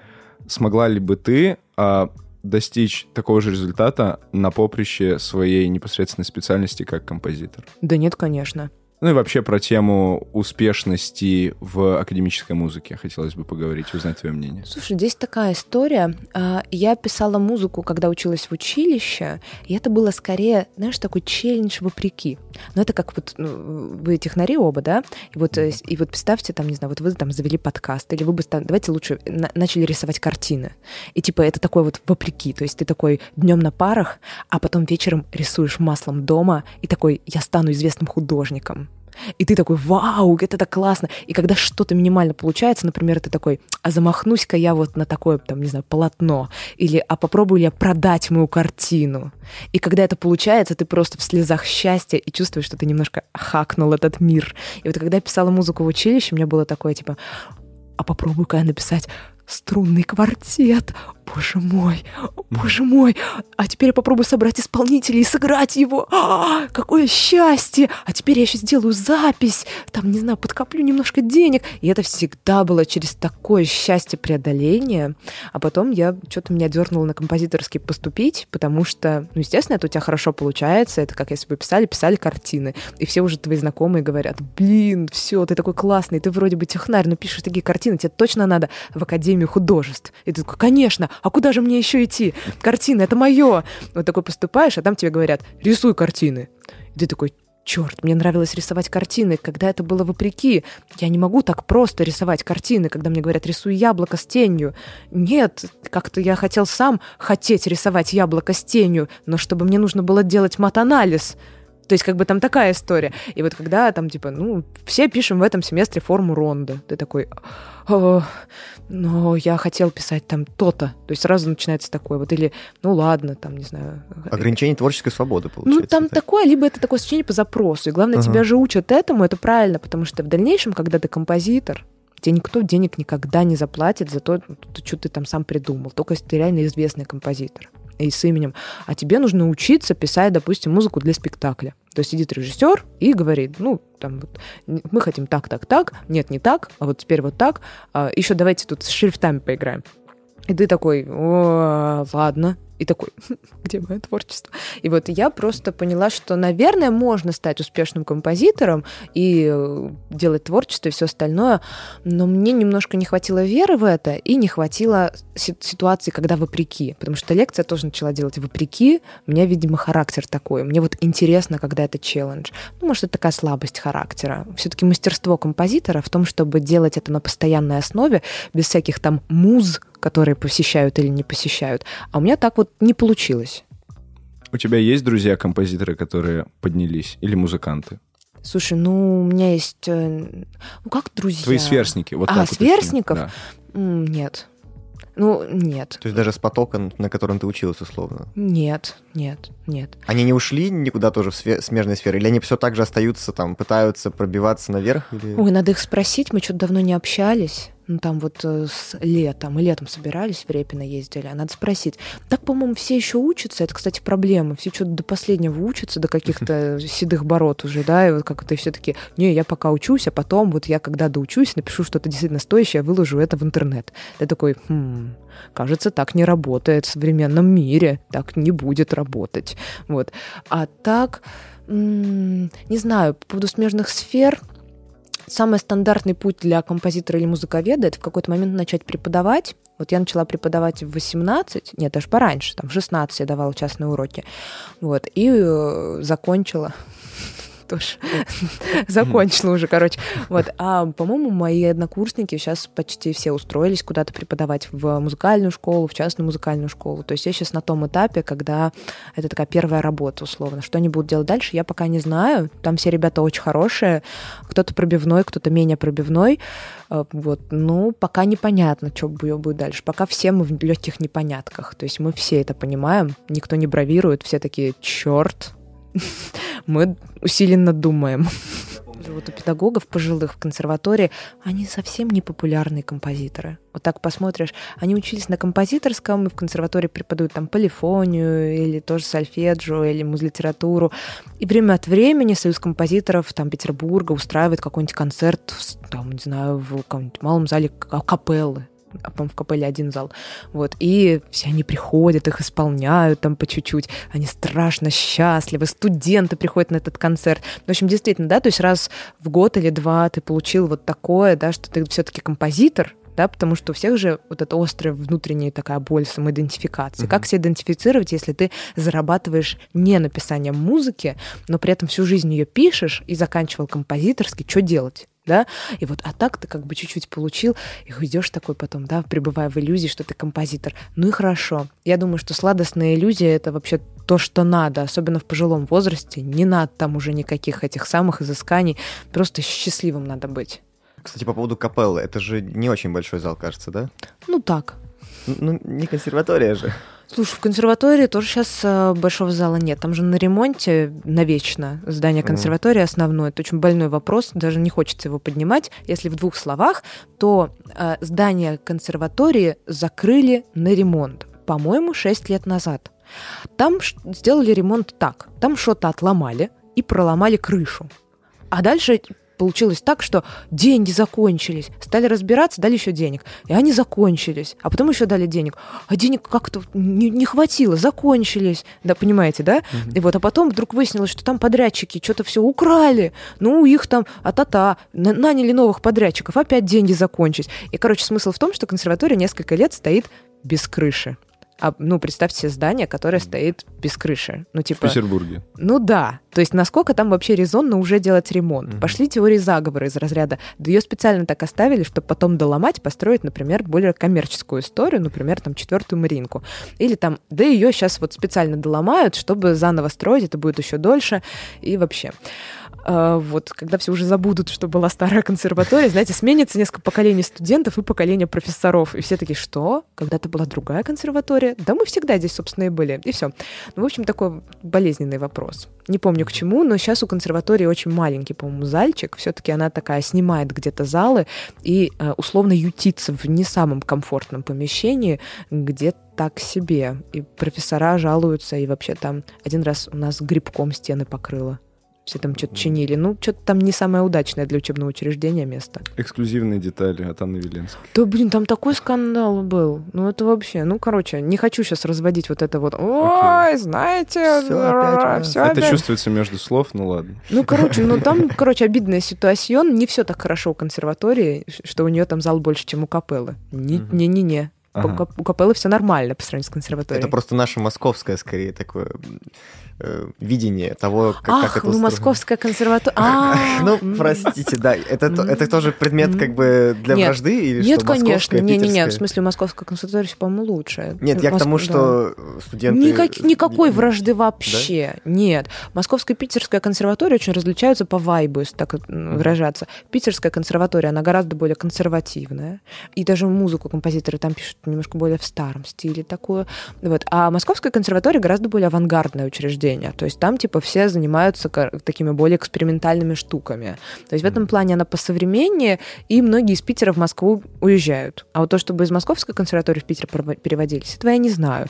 Смогла ли бы ты а, достичь такого же результата на поприще своей непосредственной специальности как композитор? Да нет, конечно. Ну и вообще про тему успешности в академической музыке хотелось бы поговорить, узнать твое мнение. Слушай, здесь такая история. А, Я писала музыку, когда училась в училище, и это было скорее, знаешь, такой челлендж вопреки. Но это как вот ну, вы технари оба, да? И вот, э, и вот представьте, там, не знаю, вот вы там завели подкаст, или вы бы, давайте лучше на- начали рисовать картины. И типа это такое вот вопреки. То есть ты такой днем на парах, а потом вечером рисуешь маслом дома, и такой, я стану известным художником. И ты такой, вау, это так классно. И когда что-то минимально получается, например, ты такой, а замахнусь-ка я вот на такое, там, не знаю, полотно. Или, а попробую ли я продать мою картину. И когда это получается, ты просто в слезах счастья и чувствуешь, что ты немножко хакнул этот мир. И вот когда я писала музыку в училище, у меня было такое, типа, а попробую-ка я написать струнный квартет. Боже мой, боже мой. А теперь я попробую собрать исполнителей и сыграть его. А, какое счастье! А теперь я еще сделаю запись. Там, не знаю, подкоплю немножко денег. И это всегда было через такое счастье преодоления. А потом я что-то меня дернуло на композиторский поступить, потому что, ну, естественно, это у тебя хорошо получается. Это как если бы писали, писали картины. И все уже твои знакомые говорят, блин, все, ты такой классный, ты вроде бы технарь, но пишешь такие картины, тебе точно надо в Академию художеств. И ты такой, конечно, а куда же мне еще идти? Картины, это мое. Вот такой поступаешь, а там тебе говорят, рисуй картины. И ты такой, черт, мне нравилось рисовать картины, когда это было вопреки. Я не могу так просто рисовать картины, когда мне говорят, рисуй яблоко с тенью. Нет, как-то я хотел сам хотеть рисовать яблоко с тенью, но чтобы мне нужно было делать мат-анализ. То есть как бы там такая история. И вот когда там типа, ну, все пишем в этом семестре форму ронда. Ты такой, «О, но я хотел писать там то-то. То есть сразу начинается такое вот. Или, ну ладно, там, не знаю. Ограничение творческой свободы, получается. Ну, там так. такое, либо это такое сочинение по запросу. И главное, Ага. тебя же учат этому, это правильно, потому что в дальнейшем, когда ты композитор, тебе никто денег никогда не заплатит за то, что ты там сам придумал, только если ты реально известный композитор. И с именем, а тебе нужно учиться писать, допустим, музыку для спектакля. То есть сидит режиссер и говорит, ну, там вот, мы хотим так, так, так, нет, не так, а вот теперь вот так, еще давайте тут с шрифтами поиграем. И ты такой, о, ладно. И такой, «Хм, (laughs) где мое творчество? И вот я просто поняла, что, наверное, можно стать успешным композитором и э, делать творчество и все остальное, но мне немножко не хватило веры в это и не хватило си- ситуации, когда вопреки. Потому что лекция тоже начала делать вопреки. У меня, видимо, характер такой. Мне вот интересно, когда это челлендж. Ну, может, это такая слабость характера. Все-таки мастерство композитора в том, чтобы делать это на постоянной основе, без всяких там муз, которые посещают или не посещают. А у меня так вот не получилось. У тебя есть друзья-композиторы, которые поднялись? Или музыканты? Слушай, ну, у меня есть... э, Ну, как друзья? Твои сверстники. Вот А, так вот сверстников? Да. М, Нет. Ну, нет. То есть даже с потока, на котором ты училась, условно. Нет, нет, нет. Они не ушли никуда тоже в све- смежные сферы? Или они все так же остаются там, пытаются пробиваться наверх? Или... Ой, надо их спросить, мы что-то давно не общались. Ну, там вот э, с летом. Мы летом собирались, в Репино ездили. А надо спросить. Так, по-моему, все еще учатся. Это, кстати, проблема. Все что-то до последнего учатся, до каких-то (laughs) седых бород уже, да, и вот как это все таки не, я пока учусь, а потом вот я когда доучусь, напишу что-то действительно стоящее, выложу это в интернет. Ты такой, хм, кажется, так не работает в современном мире. Так не будет работать. Вот. А так, не знаю, по поводу смежных сфер, Самый стандартный путь для композитора или музыковеда это в какой-то момент начать преподавать. Вот я начала преподавать в 18, нет, даже пораньше, там в 16 я давала частные уроки. Вот, и э, закончила тоже (laughs) закончила уже, короче. Вот. А, по-моему, мои однокурсники сейчас почти все устроились куда-то преподавать в музыкальную школу, в частную музыкальную школу. То есть я сейчас на том этапе, когда это такая первая работа, условно. Что они будут делать дальше, я пока не знаю. Там все ребята очень хорошие. Кто-то пробивной, кто-то менее пробивной. Э, Вот. Ну, пока непонятно, что будет дальше. Пока все мы в легких непонятках. То есть мы все это понимаем, никто не бравирует, все такие, черт, мы усиленно думаем. Вот у педагогов пожилых в консерватории, они совсем не популярные композиторы. Вот так посмотришь, они учились на композиторском, и в консерватории преподают там полифонию, или тоже сольфеджио, или музлитературу. И время от времени Союз композиторов там Петербурга устраивает какой-нибудь концерт, там, не знаю, в каком-нибудь малом зале капеллы а, по-моему, в капелле один зал. Вот. И все они приходят, их исполняют там по чуть-чуть. Они страшно счастливы. Студенты приходят на этот концерт. В общем, действительно, да, то есть раз в год или два ты получил вот такое, да, что ты все-таки композитор, да, потому что у всех же вот эта острая внутренняя такая боль самоидентификации. Мгм. Как себя идентифицировать, если ты зарабатываешь не написанием музыки, но при этом всю жизнь ее пишешь и заканчивал композиторский, что делать? Да? И вот, а так ты как бы чуть-чуть получил, и идешь такой потом, да, пребывая в иллюзии, что ты композитор. Ну и хорошо. Я думаю, что сладостная иллюзия — это вообще то, что надо, особенно в пожилом возрасте. Не надо там уже никаких этих самых изысканий. Просто счастливым надо быть. Кстати, по поводу капеллы, это же не очень большой зал, кажется, да? Ну так. Н- Ну, не консерватория же. Слушай, в консерватории тоже сейчас большого зала нет. Там же на ремонте навечно здание консерватории основное. Это очень больной вопрос, даже не хочется его поднимать. Если в двух словах, то э, здание консерватории закрыли на ремонт, по-моему, 6 лет назад. Там сделали ремонт так. Там что-то отломали и проломали крышу. А дальше получилось так, что деньги закончились. Стали разбираться, дали еще денег. И они закончились. А потом еще дали денег. А денег как-то не, не хватило, закончились. Да, понимаете, да? И вот, а потом вдруг выяснилось, что там подрядчики что-то все украли. Ну, их там, а-та-та, на- наняли новых подрядчиков, опять деньги закончились. И, короче, смысл в том, что консерватория несколько лет стоит без крыши. А, ну, представьте себе здание, которое стоит без крыши. Ну, В типа... Петербурге. Ну да. То есть насколько там вообще резонно уже делать ремонт? Мгм. Пошли теории заговора из разряда. Да ее специально так оставили, чтобы потом доломать, построить, например, более коммерческую историю, например, там четвертую Маринку. Или там, да ее сейчас вот специально доломают, чтобы заново строить, это будет еще дольше. И вообще. А, вот, когда все уже забудут, что была старая консерватория, знаете, сменится несколько поколений студентов и поколение профессоров. И все такие, что? Когда-то была другая консерватория? Да мы всегда здесь, собственно, и были. И все. Ну, в общем, такой болезненный вопрос. Не помню к чему, но сейчас у консерватории очень маленький, по-моему, зальчик. Все-таки она такая снимает где-то залы и э, условно ютится в не самом комфортном помещении, где так себе. И профессора жалуются, и вообще там один раз у нас грибком стены покрыло. Все там что-то чинили. Ну, что-то там не самое удачное для учебного учреждения место. Эксклюзивные детали от Анны Веленской. Да, блин, там такой скандал был. Ну, это вообще... Ну, короче, не хочу сейчас разводить вот это вот... Ой, знаете... Всё опять, всё Это опять». чувствуется между слов, ну ладно. Ну, короче, ну там, (laughs) короче, обидная ситуация. Не все так хорошо у консерватории, что у нее там зал больше, чем у капеллы. Не-не-не. У Ага. У капеллы все нормально по сравнению с консерваторией. Это просто наше московское, скорее, такое э, видение того, как, Ах, как это ну московская консерватория. (laughs) А, Ну, простите, да. Это, то- это тоже предмет как бы для Нет. вражды? Или Нет, что, конечно. московская, Не-не-не, в питерская? смысле, московская консерватория, по-моему, лучше. Нет, я к тому, что студенты... Никак- никакой не- вражды вообще. Нет. Московская и питерская консерватория очень различаются по вайбу, если так м, выражаться. Питерская консерватория, она гораздо более консервативная. И даже музыку композиторы там пишут немножко более в старом стиле такую. Вот. А Московская консерватория гораздо более авангардное учреждение. То есть там типа все занимаются такими более экспериментальными штуками. То есть в этом плане она посовременнее, и многие из Питера в Москву уезжают. А вот то, чтобы из Московской консерватории в Питер перево- переводились, этого я не знаю.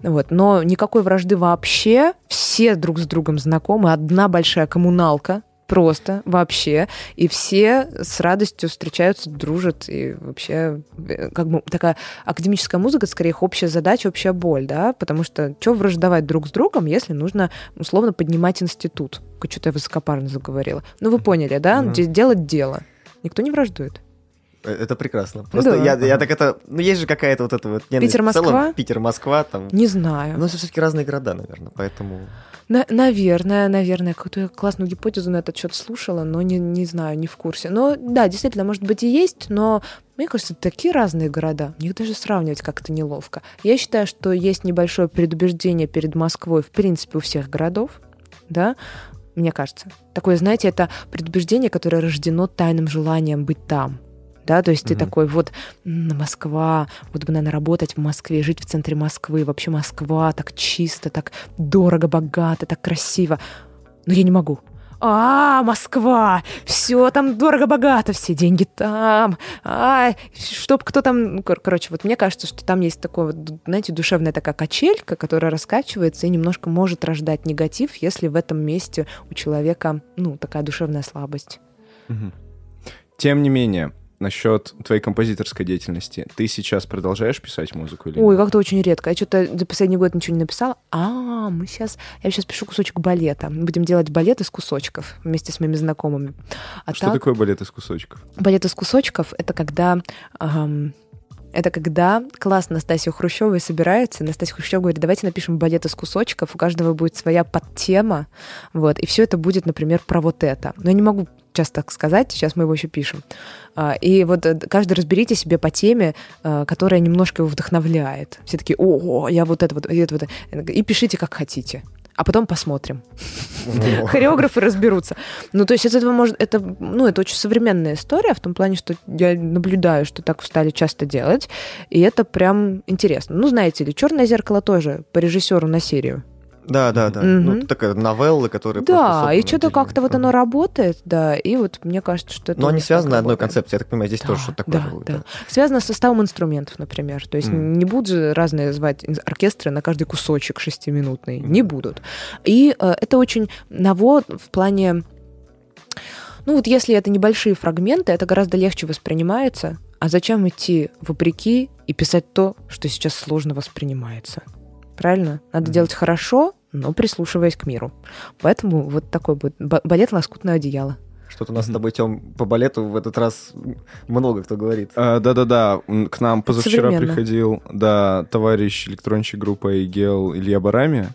Вот. Но никакой вражды вообще. Все друг с другом знакомы. Одна большая коммуналка. Просто вообще. И все с радостью встречаются, дружат. И вообще, э, как бы такая академическая музыка, это скорее их общая задача, общая боль, да? Потому что что враждовать друг с другом, если нужно условно поднимать институт? Что-то я высокопарно заговорила. Ну, вы поняли, да? Де- Делать дело. Никто не враждует. Это прекрасно. Просто Да. я, я так это... Ну, есть же какая-то вот эта вот... ненависть. Питер-Москва? Питер-Москва, там... Не знаю. Это все-таки разные города, наверное, поэтому... На- наверное, наверное, какую-то классную гипотезу на этот счет слушала, но не, не знаю, не в курсе. Но да, действительно, может быть и есть, но мне кажется, такие разные города. Их даже сравнивать как-то неловко. Я считаю, что есть небольшое предубеждение перед Москвой, в принципе, у всех городов, да, мне кажется. Такое, знаете, это предубеждение, которое рождено тайным желанием быть там. Да, то есть ты Мгм. такой, вот Москва, вот бы, наверное, работать в Москве, жить в центре Москвы, вообще Москва так чисто, так дорого, богато, так красиво. Но я не могу. А, Москва! Все там дорого-богато, все деньги там. А, чтоб кто там... кор- Короче, вот мне кажется, что там есть такое, вот, знаете, душевная такая качелька, которая раскачивается и немножко может рождать негатив, если в этом месте у человека, ну, такая душевная слабость. Тем не менее, насчет твоей композиторской деятельности. Ты сейчас продолжаешь писать музыку или Ой, как-то очень редко. Я что-то за последний год ничего не написала. А, мы сейчас... Я сейчас пишу кусочек балета. Мы будем делать балет из кусочков вместе с моими знакомыми. А Что так, такое балет из кусочков? балет из кусочков — это когда... ам, это когда класс Настасья Хрущевой собирается, Настасья Хрущева говорит, давайте напишем балет из кусочков, у каждого будет своя подтема, вот, и все это будет, например, про вот это. Но я не могу часто так сказать, сейчас мы его еще пишем. А, И вот э, каждый разберите себе по теме, э, которая немножко его вдохновляет. Все такие, о, я вот это вот, и это вот. И пишите, как хотите. А потом посмотрим. Хореографы разберутся. Ну, то есть из этого может... Это, ну, это очень современная история в том плане, что я наблюдаю, что так стали часто делать, и это прям интересно. Ну, знаете ли, «Черное зеркало» тоже по режиссеру на серию. Да, да, да. Мгм. Ну, такая новелла, которая Да, и что-то как-то вот оно работает, да, и вот мне кажется, что это... Но они связаны одной концепцией. Я так понимаю, здесь тоже Да, что-то такое да, будет. да. Связано с составом инструментов, например. То есть Мгм. не будут же разные звать оркестры на каждый кусочек шестиминутный. Не будут. И э, это очень навод в плане... Ну вот если это небольшие фрагменты, это гораздо легче воспринимается. А зачем идти вопреки и писать то, что сейчас сложно воспринимается? Правильно? Надо Мгм. делать хорошо, но прислушиваясь к миру. Поэтому вот такой будет ба- балет «Лоскутное одеяло». Что-то у нас с тобой, Тем, по балету в этот раз много кто говорит. А, Да-да-да, к нам позавчера приходил, да, товарищ электронщик группы Игел Илья Барами.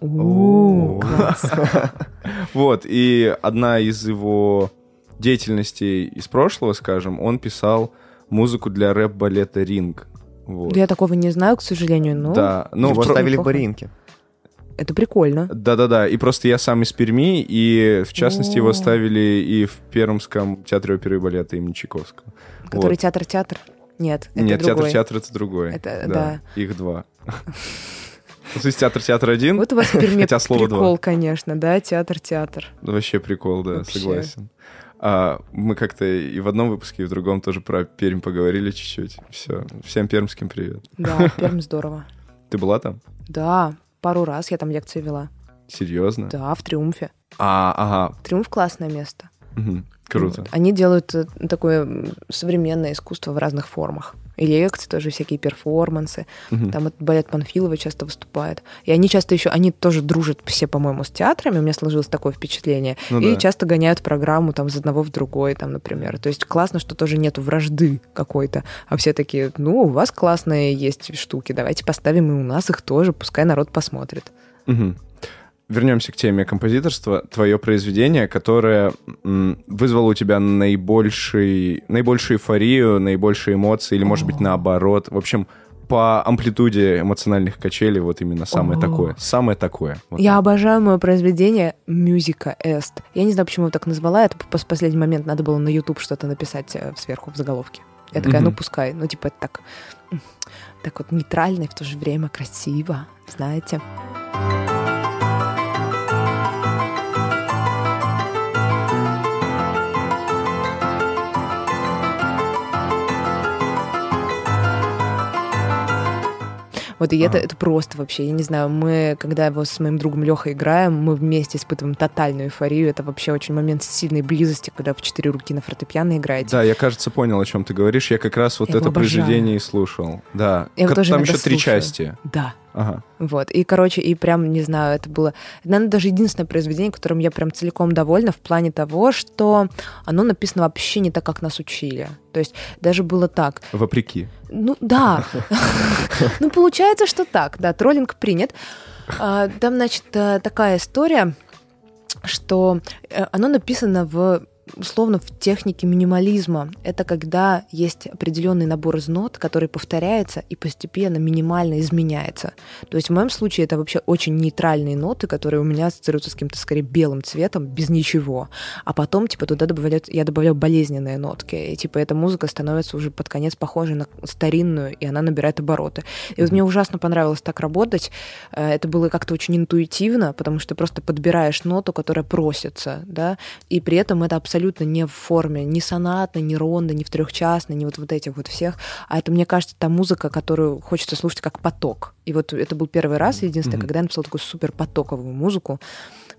О, класс. (laughs) Вот, и одна из его деятельностей из прошлого, скажем, он писал музыку для рэп-балета «Ринг». Вот. Я такого не знаю, к сожалению, но... Да, ну, Его ставили в. Баринке. Это прикольно. Да-да-да, и просто я сам из Перми, и в частности его ставили и в Пермском театре оперы и балета имени Чайковского. Который Вот. театр-театр? Нет, это Нет, театр-театр это другой. Это- да. Их два. Ну, (laughs) То есть театр-театр один, Вот у вас в Перми прикол, конечно, да, театр-театр. Вообще прикол, да, Вообще. согласен. А, мы как-то и в одном выпуске, и в другом тоже про Пермь поговорили чуть-чуть. Все. Всем пермским привет. Да, (laughs) Пермь здорово. Ты была там? Да, пару раз я там лекции вела. Серьезно? Да, в Триумфе. А, ага. Триумф классное место. Мгм. Круто. Вот. Они делают э, такое современное искусство в разных формах. И лекции тоже, всякие перформансы. Мгм. Там этот балет Панфилова часто выступает. И они часто еще, они тоже дружат все, по-моему, с театрами. У меня сложилось такое впечатление. Ну и да. часто гоняют программу там из одного в другой, там, например. То есть классно, что тоже нету вражды какой-то. А все такие, ну, у вас классные есть штуки, давайте поставим и у нас их тоже, пускай народ посмотрит. Мгм. Вернемся к теме композиторства. Твое произведение, которое вызвало у тебя наибольший, наибольшую эйфорию, наибольшие эмоции, или, может быть, наоборот. В общем, по амплитуде эмоциональных качелей вот именно самое О. такое. Самое такое. Вот Я так. обожаю мое произведение «Мюзика Эст». Я не знаю, почему я так назвала. Это в последний момент надо было на YouTube что-то написать э, сверху в заголовке. Я такая, Мгм. ну пускай. Ну типа это так, так вот нейтрально и в то же время красиво, знаете. Вот и это, Ага. это просто вообще, я не знаю, мы, когда его с моим другом Лехой играем, мы вместе испытываем тотальную эйфорию. Это вообще очень момент сильной близости, когда в четыре руки на фортепиано играете. Да, я, кажется, понял, о чем ты говоришь. Я как раз вот Я это произведение и слушал. Да. Я тоже Там еще три части. Да. Ага. Вот. И, короче, и прям, не знаю, это было, наверное, даже единственное произведение, которым я прям целиком довольна в плане того, что оно написано вообще не так, как нас учили. То есть даже было так. Вопреки. Ну, да. (laughs) Ну, получается, что так, да, троллинг принят. А, Там, значит, э, такая история, что э, оно написано в условно в технике минимализма. Это когда есть определенный набор из нот, который повторяется и постепенно минимально изменяется. То есть в моем случае это вообще очень нейтральные ноты, которые у меня ассоциируются с каким-то скорее белым цветом, без ничего. А потом, типа, туда добавляют, я добавляю болезненные нотки. И, типа, эта музыка становится уже под конец похожей на старинную, и она набирает обороты. И вот мне ужасно понравилось так работать. Э, Это было как-то очень интуитивно, потому что просто подбираешь ноту, которая просится, да, и при этом это абсолютно не в форме ни сонатной, ни ронды, ни в трехчастной, ни вот, вот этих вот всех. А это, мне кажется, та музыка, которую хочется слушать как поток. И вот это был первый раз, единственное, Мгм. когда я написала такую супер потоковую музыку.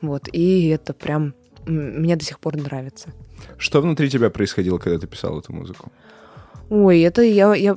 Вот, и это прям мне до сих пор нравится. Что внутри тебя происходило, когда ты писал эту музыку? Ой, это я... я...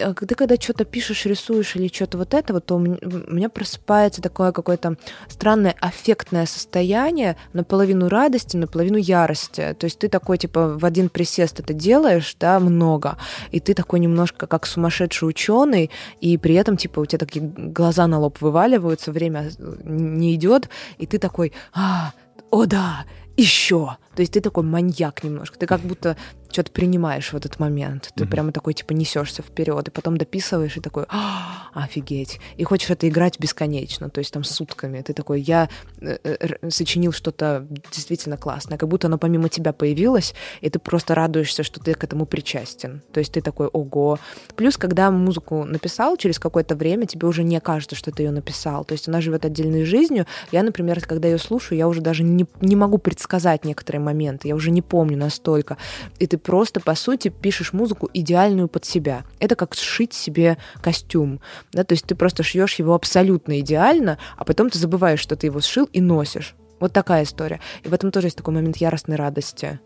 А Ты когда что-то пишешь, рисуешь или что-то вот это, вот, то у меня просыпается такое какое-то странное аффектное состояние, наполовину радости, наполовину ярости. То есть ты такой, типа, в один присест это делаешь, да, много, и ты такой немножко как сумасшедший ученый, и при этом, типа, у тебя такие глаза на лоб вываливаются, время не идет, и ты такой, а, о да, еще. То есть ты такой маньяк немножко. Ты как будто что-то принимаешь в этот момент. Ты Мгм. прямо такой, типа, несешься вперед, и потом дописываешь, и такой, «А, офигеть. И хочешь это играть бесконечно, то есть там сутками. Ты такой, я э, э, сочинил что-то действительно классное, как будто оно помимо тебя появилось, и ты просто радуешься, что ты к этому причастен. То есть ты такой, ого. Плюс, когда музыку написал, через какое-то время тебе уже не кажется, что ты ее написал. То есть она живет отдельной жизнью. Я, например, когда ее слушаю, я уже даже не, не могу предсказать некоторые моменты, я уже не помню настолько. И ты просто, по сути, пишешь музыку идеальную под себя. Это как сшить себе костюм. Да? То есть ты просто шьешь его абсолютно идеально, а потом ты забываешь, что ты его сшил и носишь. Вот такая история. И в этом тоже есть такой момент яростной радости.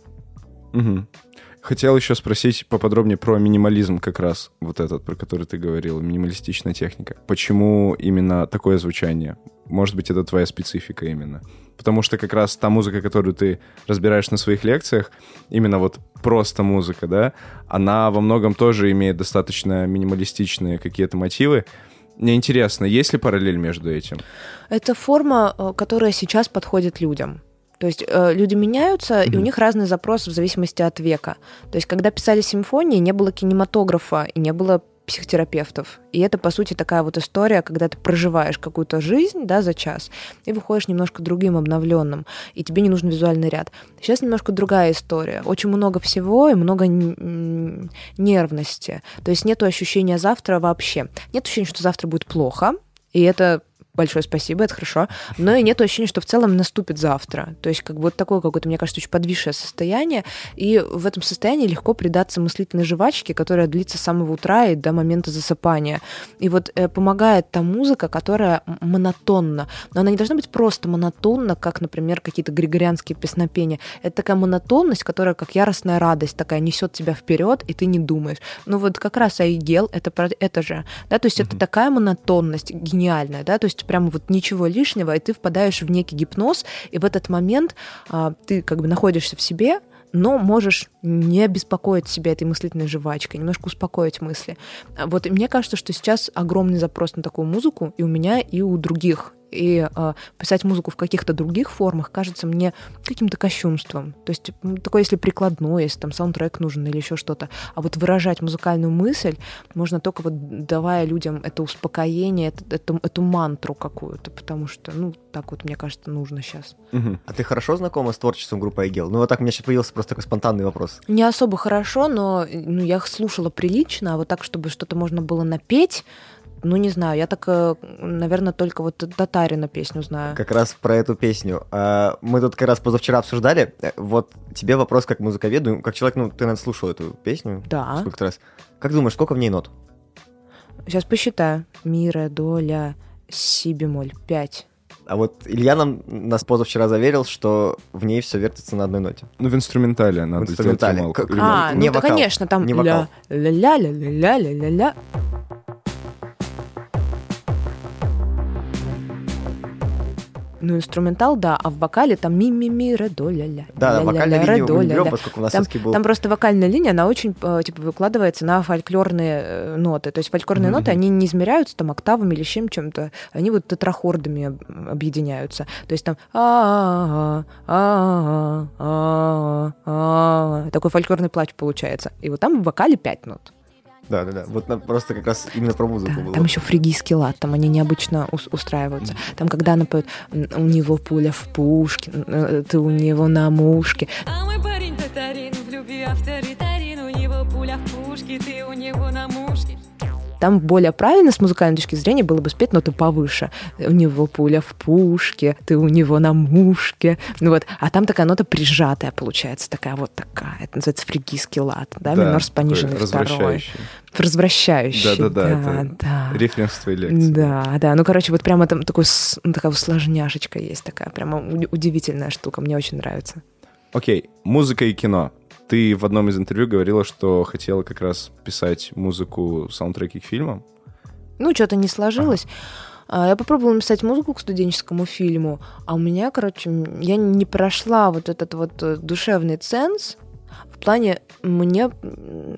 Мгм. Хотел еще спросить поподробнее про минимализм как раз, вот этот, про который ты говорил, минималистичная техника. Почему именно такое звучание? Может быть, это твоя специфика именно? Потому что как раз та музыка, которую ты разбираешь на своих лекциях, именно вот просто музыка, да, она во многом тоже имеет достаточно минималистичные какие-то мотивы. Мне интересно, есть ли параллель между этим? Это форма, э, которая сейчас подходит людям. То есть э, люди меняются, и у них разный запрос в зависимости от века. То есть, когда писали симфонии, не было кинематографа и не было психотерапевтов. И это, по сути, такая вот история, когда ты проживаешь какую-то жизнь, да, за час, и выходишь немножко другим, обновленным, и тебе не нужен визуальный ряд. Сейчас немножко другая история. Очень много всего и много нервности. То есть нет ощущения завтра вообще. Нет ощущения, что завтра будет плохо, и это большое спасибо, это хорошо. Но и нет ощущения, что в целом наступит завтра. То есть как бы вот такое какое-то, мне кажется, очень подвисшее состояние. И в этом состоянии легко предаться мыслительной жвачке, которая длится с самого утра и до момента засыпания. И вот э, помогает та музыка, которая монотонна. Но она не должна быть просто монотонна, как, например, какие-то григорианские песнопения. Это такая монотонность, которая как яростная радость такая несет тебя вперед, и ты не думаешь. Ну вот как раз Айгел, это это же. Да, то есть это такая монотонность гениальная, да, то есть прям вот ничего лишнего, и ты впадаешь в некий гипноз, и в этот момент а, ты как бы находишься в себе, но можешь не беспокоить себя этой мыслительной жвачкой, немножко успокоить мысли. А Вот и мне кажется, что сейчас огромный запрос на такую музыку и у меня, и у других. И э, писать музыку в каких-то других формах кажется мне каким-то кощунством. То есть такое, если прикладное, если там саундтрек нужен или еще что-то. А вот выражать музыкальную мысль можно только вот давая людям это успокоение, это- эту, эту мантру какую-то, потому что, ну, так вот, мне кажется, нужно сейчас. Мгм. А ты хорошо знакома с творчеством группы Айгел? Ну вот так у меня сейчас появился просто такой спонтанный вопрос. Не особо хорошо, но ну, я их слушала прилично, а вот так, чтобы что-то можно было напеть, ну, не знаю, я так, э, наверное, только вот Татарина песню знаю. Как раз про эту песню. А, Мы тут как раз позавчера обсуждали. Э, Вот тебе вопрос как музыковеду, как человек, ну, ты, наверное, слушал эту песню Да. сколько раз. Как думаешь, сколько в ней нот? Сейчас посчитаю. Ми, ре, до, ля, си бемоль, пять. А вот Илья нам нас позавчера заверил, что в ней все вертится на одной ноте. Ну, в инструментале надо инструментале. сделать ремонт. А, не ну да, вокал, конечно, там не ля, вокал. ля, ля, ля, ля, ля, ля, ля. Ну, инструментал, да, а в вокале там ми ми ми ре до ля ля Да, ля, вокальную ля, ре, линию до, мы берем, поскольку у нас Там, был... там просто вокальная линия, она очень э, типа выкладывается на фольклорные э, ноты. То есть фольклорные Мгм. ноты, они не измеряются там октавами или чем чем-то, они вот тетрахордами об- объединяются. То есть там а а а а такой фольклорный плач получается. И вот там в вокале пять нот. Да, да, да. Вот нам просто как раз именно про музыку Да, было. там еще фригийский лад, там они необычно ус- устраиваются. Там, когда она поет «М, «У него пуля в пушке, э, ты у него на мушке». А мой парень татарин, в любви авторитарин, у него пуля в пушке, ты у него на мушке. Там более правильно с музыкальной точки зрения было бы спеть ноты повыше. У него пуля в пушке, ты у него на мушке. Ну вот. А там такая нота прижатая получается, такая вот такая. Это называется фригийский лад, да, минор с пониженной второй. развращающий. Да-да-да, да, да. Референс твоей лекции. Да, да. Ну, короче, вот прямо там такой, ну, такая усложняшечка есть такая, прямо уди- удивительная штука, мне очень нравится. Окей, музыка и кино. Ты в одном из интервью говорила, что хотела как раз писать музыку, саундтреки к фильмам. Ну, что-то не сложилось. А, Я попробовала написать музыку к студенческому фильму, а у меня, короче, я не прошла вот этот вот э, душевный ценз. Плане мне,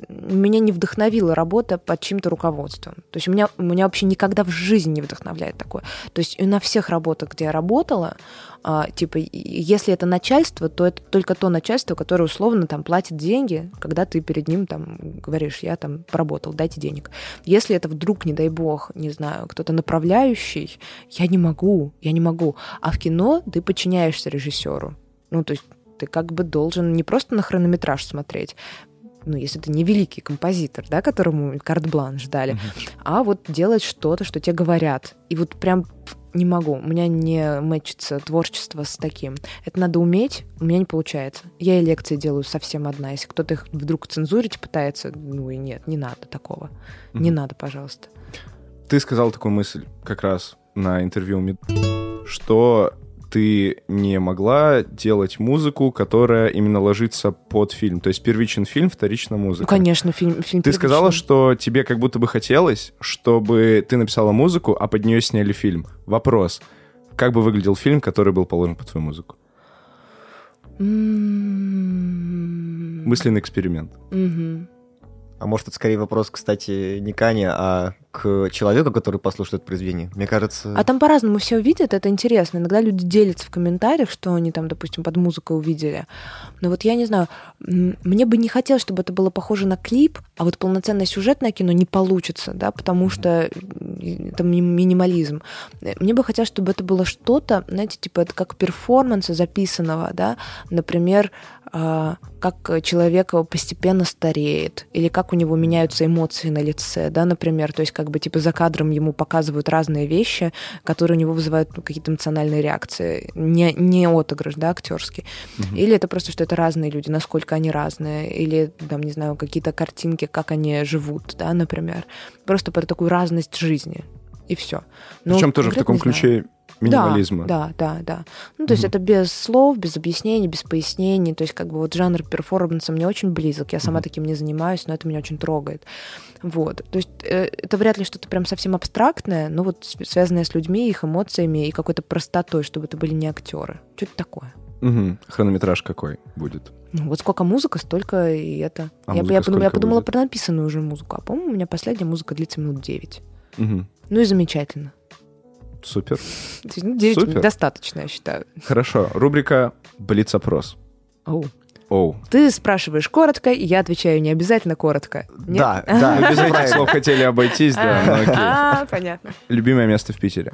меня не вдохновила работа под чьим-то руководством. То есть меня, меня вообще никогда в жизни не вдохновляет такое. То есть на всех работах, где я работала, а, типа, если это начальство, то это только то начальство, которое условно там платит деньги, когда ты перед ним там говоришь, я там поработал, дайте денег. Если это вдруг, не дай бог, не знаю, кто-то направляющий, я не могу, я не могу. А в кино ты подчиняешься режиссеру. Ну, то есть ты как бы должен не просто на хронометраж смотреть, ну, если ты не великий композитор, да, которому карт-бланш дали, а вот делать что-то, что тебе говорят. И вот прям не могу, у меня не мэчится творчество с таким. Это надо уметь, у меня не получается. Я и лекции делаю совсем одна. Если кто-то их вдруг цензурить пытается, ну и нет, не надо такого. Не Мгм. надо, пожалуйста. Ты сказал такую мысль как раз на интервью, что ты не могла делать музыку, которая именно ложится под фильм. То есть первичен фильм, вторична музыка. Ну, конечно, фильм, фильм Ты сказала, первичный. что тебе как будто бы хотелось, чтобы ты написала музыку, а под нее сняли фильм. Вопрос. Как бы выглядел фильм, который был положен под твою музыку? М. Мысленный эксперимент. Мгм. А может, это скорее вопрос, кстати, не к Ане, а к человеку, который послушает это произведение. Мне кажется... А там по-разному все увидят, это интересно. Иногда люди делятся в комментариях, что они там, допустим, под музыку увидели. Но вот я не знаю, мне бы не хотелось, чтобы это было похоже на клип, а вот полноценное сюжетное кино не получится, да, потому что м, это ми- минимализм. Э, Мне бы хотелось, чтобы это было что-то, знаете, типа это как перформанс записанного, да, например, как человек постепенно стареет, или как у него меняются эмоции на лице, да, например, то есть как бы типа за кадром ему показывают разные вещи, которые у него вызывают ну, какие-то эмоциональные реакции, не, не отыгрыш, да, актерский. Или это просто, что это разные люди, насколько они разные, или, там, не знаю, какие-то картинки, как они живут, да, например. Просто про такую разность жизни, и все. Причем тоже в таком ключе минимализма. Да, да, да. Ну, то есть это без слов, без объяснений, без пояснений. То есть как бы вот жанр перформанса мне очень близок. Я сама таким не занимаюсь, но это меня очень трогает. Вот. То есть э, это вряд ли что-то прям совсем абстрактное, но вот связанное с людьми, их эмоциями и какой-то простотой, чтобы это были не актеры. Что-то такое. Мгм. Хронометраж какой будет? Ну, вот сколько музыка, столько и это. А я, я, подумала, я подумала будет? про написанную уже музыку. А по-моему, у меня последняя музыка длится минут 9. Мгм. Ну и замечательно. Супер. То есть, ну, 9 Супер. достаточно, я считаю. Хорошо. Рубрика «Блиц-опрос». Оу. Оу. Ты спрашиваешь коротко, и я отвечаю не обязательно коротко. Нет? Да, да, (laughs) без этих слов хотели обойтись, да, ну окей. А, понятно. Любимое место в Питере?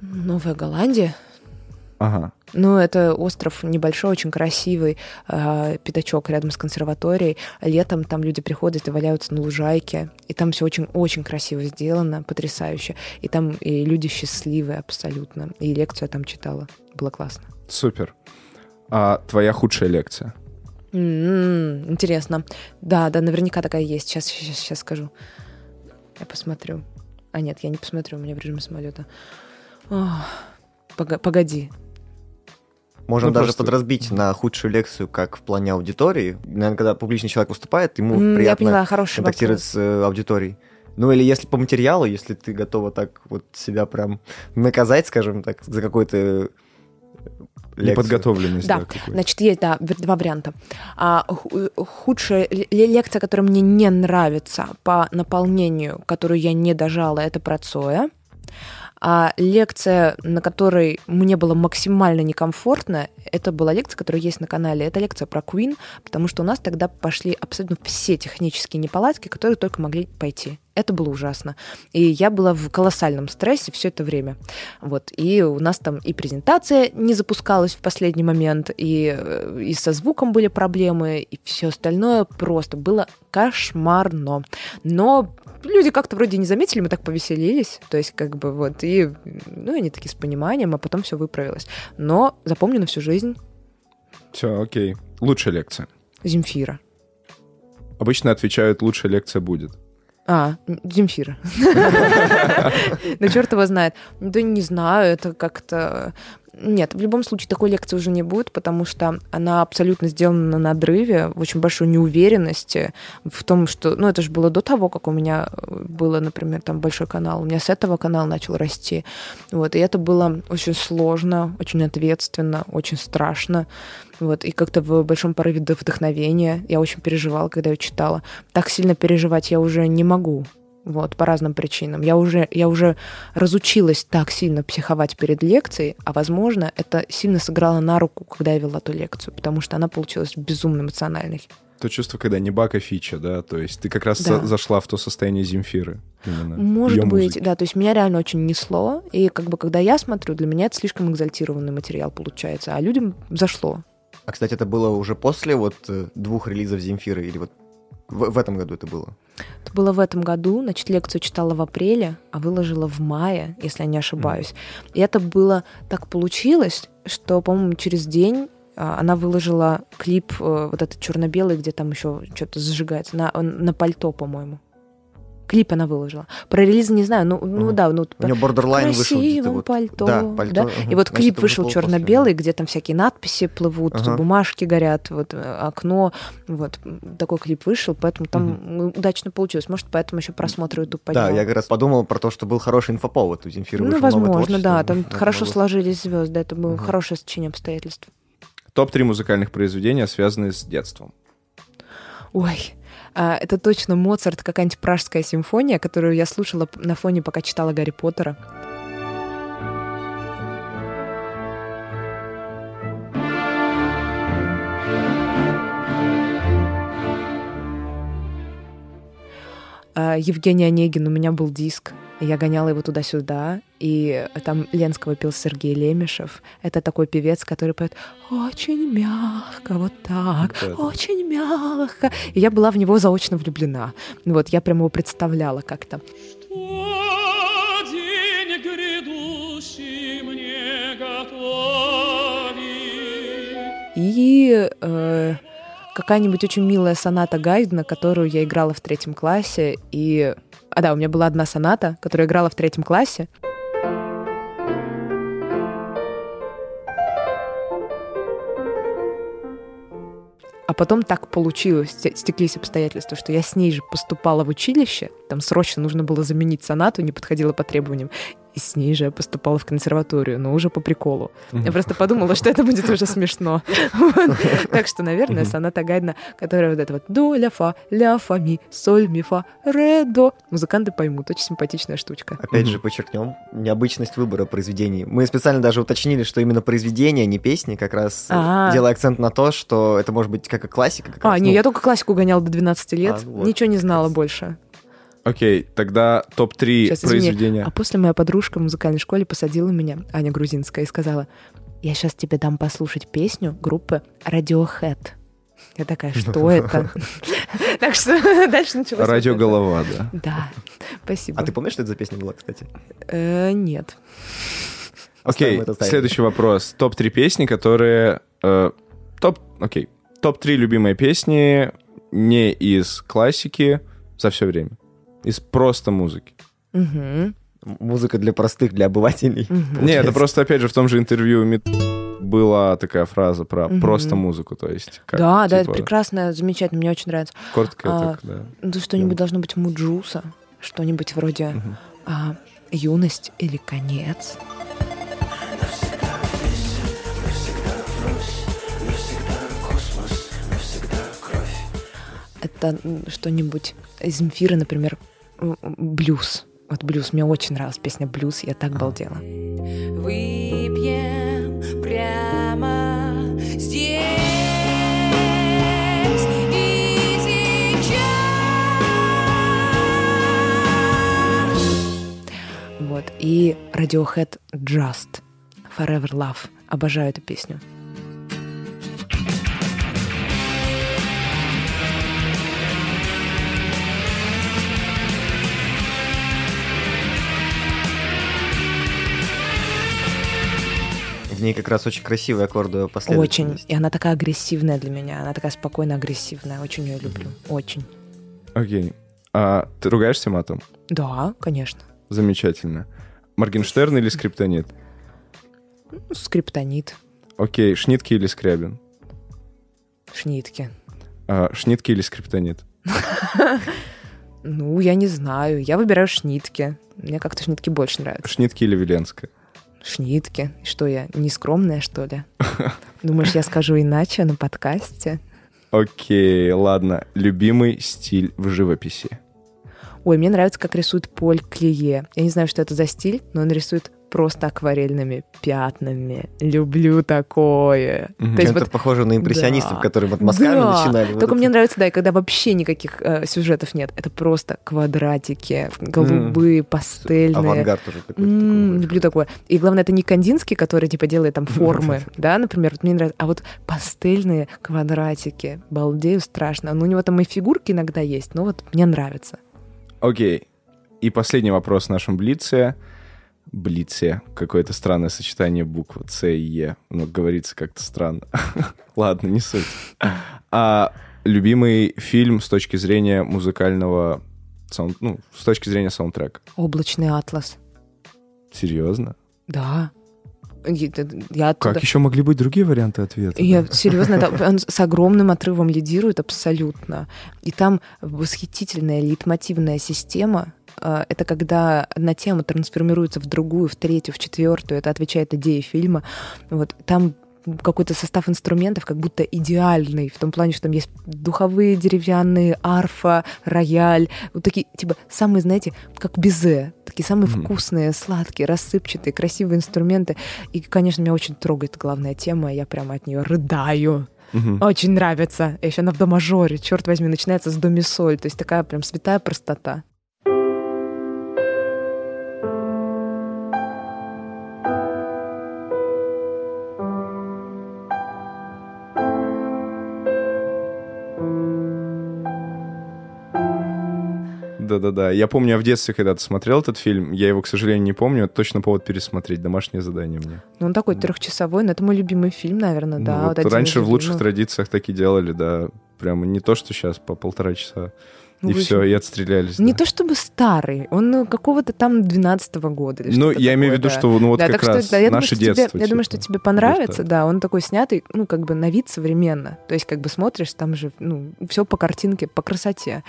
Новая Голландия. Ага. Ну, это остров небольшой, очень красивый, э, пятачок рядом с консерваторией. Летом там люди приходят и валяются на лужайке. И там все очень-очень красиво сделано, потрясающе. И там и люди счастливые абсолютно. И лекцию я там читала. Было классно. Супер. А твоя худшая лекция? М, Интересно. Да, да, наверняка такая есть. Сейчас, сейчас, сейчас скажу. Я посмотрю. А нет, я не посмотрю, у меня в режиме самолета. Ох, Погоди. Можем Ну, даже просто- подразбить на худшую лекцию, как в плане аудитории. Наверное, когда публичный человек выступает, ему Я приятно поняла, хороший контактировать вопрос. с э, аудиторией. Ну или если по материалу, если ты готова так вот себя прям наказать, скажем так, за какой-то э. Неподготовленность, да, Да. Значит, есть, да, два варианта. А, ху- худшая ле- лекция, которая мне не нравится по наполнению, которую я не дожала, это про Цоя. А лекция, на которой мне было максимально некомфортно, это была лекция, которая есть на канале. Это лекция про Queen, потому что у нас тогда пошли абсолютно все технические неполадки, которые только могли пойти. Это было ужасно. И я была в колоссальном стрессе все это время. Вот. И у нас там и презентация не запускалась в последний момент, и, э, и со звуком были проблемы, и все остальное просто было кошмарно. Но люди как-то вроде не заметили, мы так повеселились. То есть, как бы вот, и, ну, они такие с пониманием, а потом все выправилось. Но запомню на всю жизнь Все, окей. Лучшая лекция. Земфира. Обычно отвечают, лучшая лекция будет. А, Земфира. (laughs) Да черт его знает. Да не знаю, это как-то... Нет, в любом случае такой лекции уже не будет, потому что она абсолютно сделана на надрыве, в очень большой неуверенности в том, что... Ну, это же было до того, как у меня было, например, там большой канал. У меня с этого канал начал расти. Вот, и это было очень сложно, очень ответственно, очень страшно. Вот, и как-то в большом порыве до вдохновения я очень переживала, когда я читала. Так сильно переживать я уже не могу. Вот, по разным причинам. Я уже, я уже разучилась так сильно психовать перед лекцией, а, возможно, это сильно сыграло на руку, когда я вела ту лекцию, потому что она получилась безумно эмоциональной. То чувство, когда не бака фича, да, то есть ты как раз Да. за- зашла в то состояние Земфиры. Именно. Может быть, музыки. да, то есть меня реально очень несло, и как бы когда я смотрю, для меня это слишком экзальтированный материал получается, а людям зашло. А, кстати, это было уже после вот э, двух релизов Земфиры, или вот в, в этом году это было? Это было в этом году, значит, лекцию читала в апреле, а выложила в мае, если я не ошибаюсь. И это было так получилось, что, по-моему, через день а, она выложила клип э, вот этот черно-белый, где там еще что-то зажигается, на, на пальто, по-моему. Клип она выложила. Про релиз не знаю, ну, ну Ага. да, ну У нее Borderline вышел красивом вот... пальто. Да, пальто. да? ага. И вот Значит, клип вышел черно-белый, где там всякие надписи плывут, Ага. бумажки горят, вот э, окно, вот такой клип вышел, поэтому там ну, удачно получилось. Может, поэтому еще просмотры YouTube Да, поднял. я как раз подумал про то, что был хороший инфоповод у Земфиры. Ну, возможно, да, там Это хорошо было- сложились звезды, это было Мгм. хорошее сочинение обстоятельств. Топ-3 музыкальных произведения, связанные с детством. Ой, это точно Моцарт, какая-нибудь пражская симфония, которую я слушала на фоне, пока читала Гарри Поттера. А, Евгений Онегин, у меня был диск. Я гоняла его туда-сюда, и там Ленского пел Сергей Лемешев. Это такой певец, который поет очень мягко, вот так, это. очень мягко. И я была в него заочно влюблена. Вот, я прямо его представляла как-то. Что день грядущий мне готовит? И э, какая-нибудь очень милая соната Гайдна, которую я играла в третьем классе. И... А да, у меня была одна соната, которую играла в третьем классе. А потом так получилось, стеклись обстоятельства, что я с ней же поступала в училище, там срочно нужно было заменить сонату, не подходила по требованиям, и с ней же я поступала в консерваторию, но уже по приколу. Я просто подумала, что это будет уже смешно. (laughs) Так что, наверное, соната Гайдна, которая вот это вот до, ля, фа, ля, фа, ми, соль, ми, фа, ре, до. Музыканты поймут, очень симпатичная штучка. Опять же, подчеркнем необычность выбора произведений. Мы специально даже уточнили, что именно произведения, а не песни, как раз э, А. делая акцент на то, что это может быть как и классика. Как А, не, ну, я только классику гоняла до 12 лет, А, ничего не знала больше. Окей, тогда топ-3 Сейчас, извини. произведения. А после моя подружка в музыкальной школе посадила меня, Аня Грузинская, и сказала, я сейчас тебе дам послушать песню группы Radiohead. Я такая, (laughs) что это? (laughs) Так что (laughs) дальше началось. вот Радио это. голова, да. Да, спасибо. А ты помнишь, что это за песня была, кстати? Э, Нет. Окей, следующий вопрос. Топ-3 песни, которые... э, топ... Окей. Топ-3 любимые песни не из классики за все время. Из просто музыки. Мгм, Музыка для простых, для обывателей. мгм. Не, это просто, опять же, в том же интервью была такая фраза про Мгм. просто музыку, то есть... как, Да, да, это типа, прекрасно, замечательно, мне очень нравится. Коротко А, так, да. Ну, что-нибудь должно быть муджуса, что-нибудь вроде Мгм. а, юность или конец. Это что-нибудь из Земфира, например, блюз. Вот блюз. Мне очень нравилась песня блюз, я так балдела. Выпьем прямо здесь. Вот. И Radiohead Just. Forever Love. Обожаю эту песню. В ней как раз очень красивые аккорды Очень. последовательности. И она такая агрессивная для меня. Она такая спокойно агрессивная. Очень ее люблю. Очень. Окей. А ты ругаешься матом? Да, конечно. Замечательно. Моргенштерн или Скриптонит? Ну, скриптонит, Окей, Шнитки или Скрябин? шнитки. А, Шнитки или Скриптонит? (laughs) Ну, я не знаю. Я выбираю шнитки. Мне как-то шнитки больше нравятся. Шнитки или Веленская? Шнитки. Что я, не скромная, что ли? (laughs) Думаешь, я скажу иначе на подкасте? Окей, ладно. Любимый стиль в живописи? Ой, мне нравится, как рисует Поль Клие. Я не знаю, что это за стиль, но он рисует просто акварельными пятнами. Люблю такое. Мгм. То есть Чем-то вот похоже на импрессионистов, Да. которые вот мазками Да. начинали. вот Только это. мне нравится, да, и когда вообще никаких э, сюжетов нет. Это просто квадратики, голубые, пастельные. Авангард уже такой. М, такой. люблю такое. И главное, это не Кандинский, который типа делает там (laughs) формы, да, например, вот мне нравится, а вот пастельные квадратики. Балдею страшно. Ну, у него там и фигурки иногда есть, но вот мне нравится. Окей. И последний вопрос в нашем Блице. Блице. Какое-то странное сочетание букв С и Е. Ну, говорится как-то странно. (laughs) Ладно, не суть. А любимый фильм с точки зрения музыкального... саунд- Ну, с точки зрения саундтрека. Облачный атлас. Серьезно? Да. Я, оттуда- Как еще могли быть другие варианты ответа? Я серьезно, это- он с огромным отрывом лидирует абсолютно. И там восхитительная лейтмотивная система. А, Это когда одна тема трансформируется в другую, в третью, в четвертую. Это отвечает идее фильма. Вот там какой-то состав инструментов как будто идеальный, в том плане, что там есть духовые деревянные, арфа, рояль, вот такие, типа, самые, знаете, как безе, такие самые Мгм. вкусные, сладкие, рассыпчатые, красивые инструменты. И, конечно, меня очень трогает главная тема, я прямо от нее рыдаю. Мгм. Очень нравится. Еще она в до мажоре, черт возьми, начинается с до ми соль, то есть такая прям святая простота. Да-да-да. Я помню, я в детстве когда-то смотрел этот фильм. Я его, к сожалению, не помню. Это точно повод пересмотреть. Домашнее задание мне. Ну, он такой трехчасовой, но это мой любимый фильм, наверное, Ну, да. вот вот один раньше в лучших традициях так и делали, да. Прямо не то, что сейчас по полтора часа. Ну, и все, и отстрелялись. Не да. то чтобы старый, он ну, какого-то там 12-го года. Или Ну, я имею в виду, такое, да. что ну вот Да, как что, раз да, я думаю, наше что тебе- детство. я думаю, типа. что тебе понравится, да, он такой снятый, ну, как бы на вид современно. То есть, как бы смотришь, там же, ну, все по картинке, по красоте.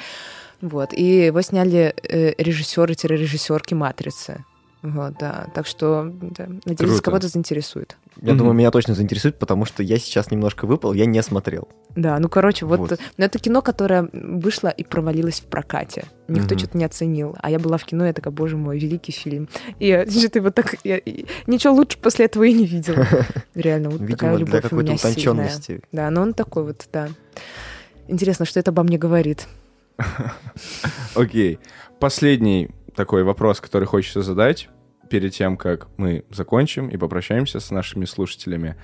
Вот. И его сняли э, режиссеры-режиссерки «Матрицы». Вот, да. Так что, да, надеюсь, Круто. кого-то заинтересует. Я Мгм. думаю, меня точно заинтересует, потому что я сейчас немножко выпал, я не смотрел. Да, ну, короче, вот, Вот. ну, это кино, которое вышло и провалилось в прокате. Никто Мгм. что-то не оценил. А я была в кино, я такая, боже мой, великий фильм. И я что-то вот так... я- и ничего лучше после этого и не видела. (laughs) Реально, вот такая Видимо, для любовь у какой-то меня сильная. утонченности. Да, но он такой вот, да. Интересно, что это обо мне говорит. Окей. Последний такой вопрос, который хочется задать перед тем, как мы закончим и попрощаемся с нашими слушателями.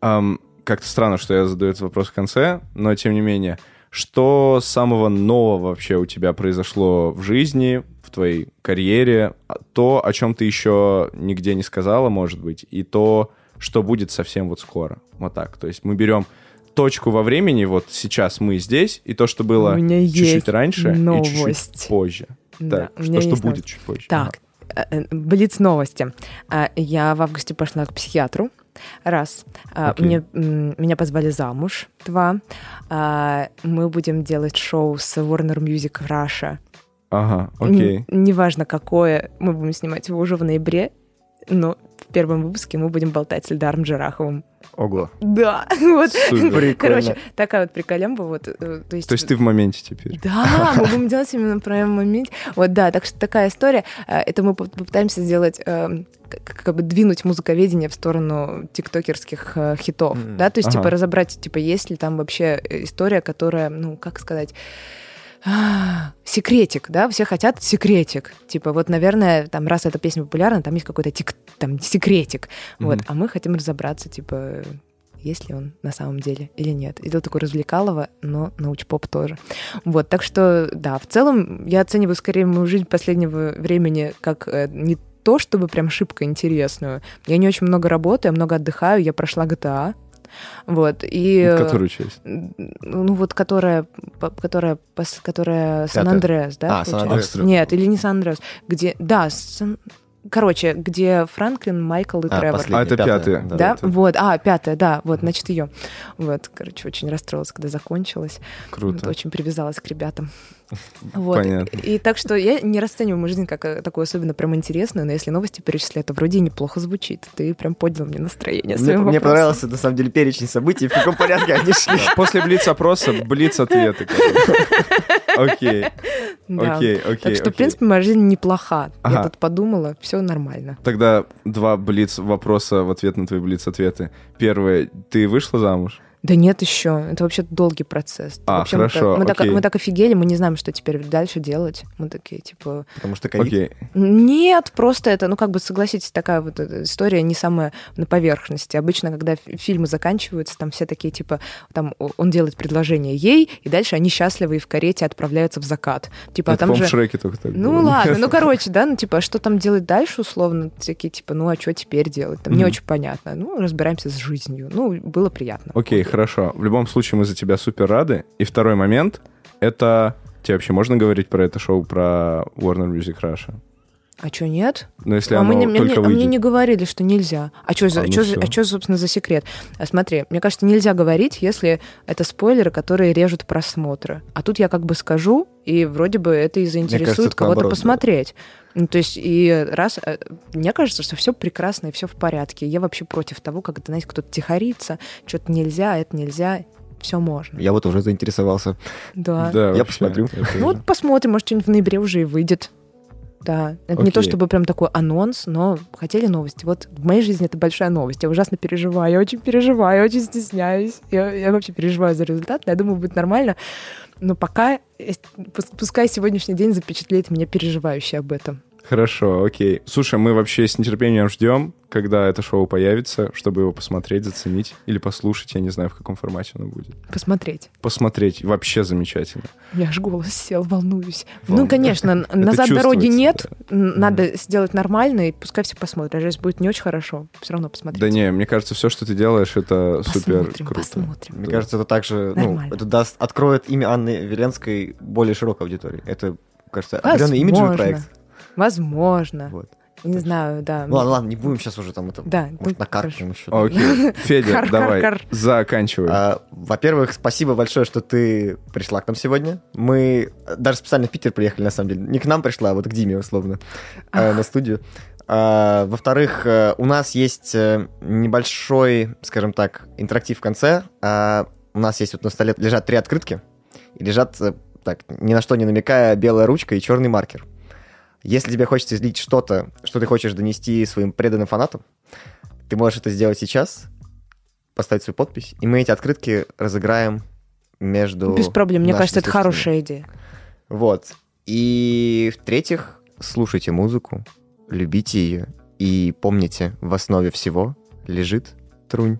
Ам, как-то странно, что я задаю этот вопрос в конце, но тем не менее, что самого нового вообще у тебя произошло в жизни, в твоей карьере, А то, о чем ты еще нигде не сказала, может быть, и то, что будет совсем вот скоро. Вот так. То есть мы берем точку во времени, вот сейчас мы здесь, и то, что было чуть-чуть раньше и чуть-чуть новость. позже. Да, Так, что, что будет новость. чуть позже. Так, э, э, блиц новости. А, Я в августе пошла к психиатру. Раз. Окей. Мне, меня позвали замуж. Два. Мы будем делать шоу с Warner Music Russia. Ага, окей. Н- Неважно какое, мы будем снимать его уже в ноябре, но первом выпуске мы будем болтать с Эльдаром Джараховым. Ого. Да, (laughs) вот. Прикольно. Короче, такая вот приколемба, вот. э, То есть, То есть ты в моменте теперь. да, мы будем делать именно про момент. Вот, да, так что такая история. Э, Это мы поп- попытаемся сделать, эм, как, бы двинуть музыковедение в сторону тиктокерских э, хитов, Мгм. да, то есть, Ага. типа, разобрать, типа, есть ли там вообще э, история, которая, ну, как сказать, (gasps) секретик, да, все хотят секретик. Типа, вот, наверное, там, раз эта песня популярна, там есть какой-то тик, там, секретик. Вот, Мгм. а мы хотим разобраться, типа, есть ли он на самом деле или нет. И это такой развлекалово, но научпоп тоже. Вот, так что, да, в целом я оцениваю скорее мою жизнь последнего времени как э, не то, чтобы прям шибко интересную. Я не очень много работаю, я много отдыхаю, я прошла GTA. Вот, и... Вот Которую часть? Ну, вот которая, которая, которая Сан-Андреас, да? А? Сан-Андреас. Нет, или не Сан-Андреас. Где, да, Сан- короче, где Франклин, Майкл и А, Тревор. А, это пятая, да. Да, это- вот, а, пятая, да, вот, значит, ее. Вот, короче, очень расстроилась, когда закончилась. Вот, Круто. очень привязалась к ребятам. (laughs) Вот. Понятно. И, и так что я не расцениваю мою жизнь как э, такую особенно прям интересную, но если новости перечислять, то вроде и неплохо звучит. Ты прям поднял мне настроение Мне, своим мне понравился, на самом деле, перечень событий, в каком порядке они (laughs) шли. После блиц-опроса блиц-ответы. (laughs) Окей, окей, окей. Так что, в принципе, моя жизнь неплоха. Я тут подумала, все нормально. Тогда два блиц-вопроса в ответ на твои блиц-ответы. Первое, ты вышла замуж? Да нет еще. Это вообще долгий процесс. А, Вообще мы хорошо, так- Мы так, мы так офигели, мы не знаем, что теперь дальше делать. Мы такие, типа... Потому что ковид. Окей. Нет, просто это, ну, как бы, согласитесь, такая вот история не самая на поверхности. Обычно, когда фи- фильмы заканчиваются, там все такие, типа, там он делает предложение ей, и дальше они счастливы и в карете отправляются в закат. Типа, а Это, там по-моему, же... Шреке только так Ну было. ладно, ну (laughs) короче, да, ну типа, а что там делать дальше, условно, такие типа, ну а что теперь делать? Там не Мгм. очень понятно. Ну, разбираемся с жизнью. Ну, было приятно. Окей, хорошо. В любом случае, мы за тебя супер рады. И второй момент — это... Тебе вообще можно говорить про это шоу, про Warner Music Russia? А что, нет? Но если а, оно мне, только а мне выйдет. не говорили, что нельзя. А что, А, ну всё. а чё, собственно, за секрет? А смотри, мне кажется, нельзя говорить, если это спойлеры, которые режут просмотры. А тут я как бы скажу, и вроде бы это и заинтересует кого-то наоборот, да. посмотреть. Ну, то есть, и раз... э, Мне кажется, что все прекрасно и все в порядке. Я вообще против того, когда, знаете, кто-то тихорится, что-то нельзя, это нельзя, все можно. Я вот уже заинтересовался. Да. Да, Я вообще, посмотрю. Ну вот посмотрим, может, что-нибудь в ноябре уже и выйдет. Да, это не то Окей. чтобы прям такой анонс, но хотели новости. Вот в моей жизни это большая новость. Я ужасно переживаю, я очень переживаю, я очень стесняюсь. Я, я вообще переживаю за результат, но я думаю, будет нормально. Но пока, пус- пускай сегодняшний день запечатлеет меня переживающей об этом. Хорошо, окей. Слушай, мы вообще с нетерпением ждем, когда это шоу появится, чтобы его посмотреть, заценить или послушать. Я не знаю, в каком формате оно будет. Посмотреть. Посмотреть вообще замечательно. Меня аж голос сел, волнуюсь. Волну- Ну, конечно, назад дороги нет. да. Надо сделать нормально, и пускай все посмотрят. Даже если будет не очень хорошо, все равно посмотрите. Да не, мне кажется, все, что ты делаешь, это супер посмотрим, круто. посмотрим. Мне Да. кажется, это также, ну, это даст, откроет имя Анны Веленской более широкой аудитории. Это, кажется, определенный имиджевый проект. Возможно. Вот. Не знаю, да. Ну ладно, ладно, не будем сейчас уже там это, Да, может, ну, накаркаем еще. Окей, Федя, давай, заканчивай. А, во-первых, спасибо большое, что ты пришла к нам сегодня. Мы даже специально в Питер приехали, на самом деле. Не к нам пришла, а вот к Диме, условно, э, на студию. А, во-вторых, э, у нас есть э, небольшой, скажем так, интерактив в конце. А, у нас есть вот на столе лежат три открытки. И лежат, так, ни на что не намекая, белая ручка и черный маркер. Если тебе хочется излить что-то, что ты хочешь донести своим преданным фанатам, ты можешь это сделать сейчас, поставить свою подпись, и мы эти открытки разыграем между... Без проблем. Мне кажется, это хорошая идея. Вот. И в-третьих, слушайте музыку, любите ее, и помните, в основе всего лежит трунь.